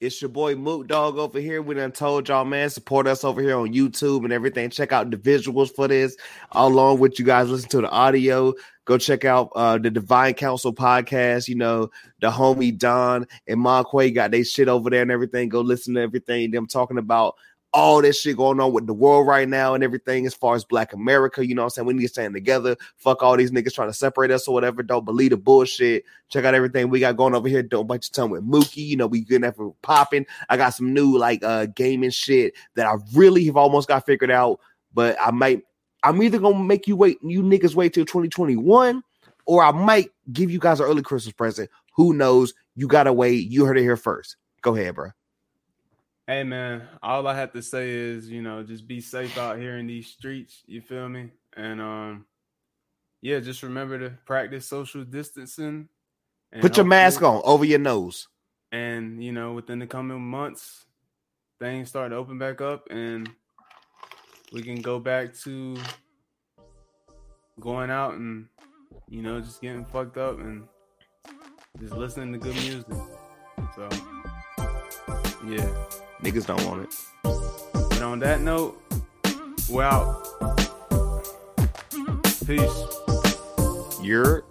It's your boy Mook Dog over here. We done told y'all, man, support us over here on YouTube and everything. Check out the visuals for this, along with you guys listen to the audio. Go check out uh, the Divine Council podcast. You know, the homie Don and Monquay got their shit over there and everything. Go listen to everything them talking about all this shit going on with the world right now and everything as far as black America. You know what I'm saying? We need to stand together. Fuck all these niggas trying to separate us or whatever. Don't believe the bullshit. Check out everything we got going over here. Don't bite your tongue with Mookie. You know, we good enough for popping. I got some new like uh gaming shit that I really have almost got figured out, but I might I'm either gonna make you wait, you niggas wait till 2021, or I might give you guys an early Christmas present. Who knows? You gotta wait. You heard it here first. Go ahead, bro. Hey man, all I have to say is, you know, just be safe out here in these streets. You feel me? And um, yeah, just remember to practice social distancing. Put your mask on over your nose. And you know, within the coming months, things start to open back up, and we can go back to going out and you know just getting fucked up and just listening to good music. So yeah. Niggas don't want it. But on that note, we're out. Peace. You're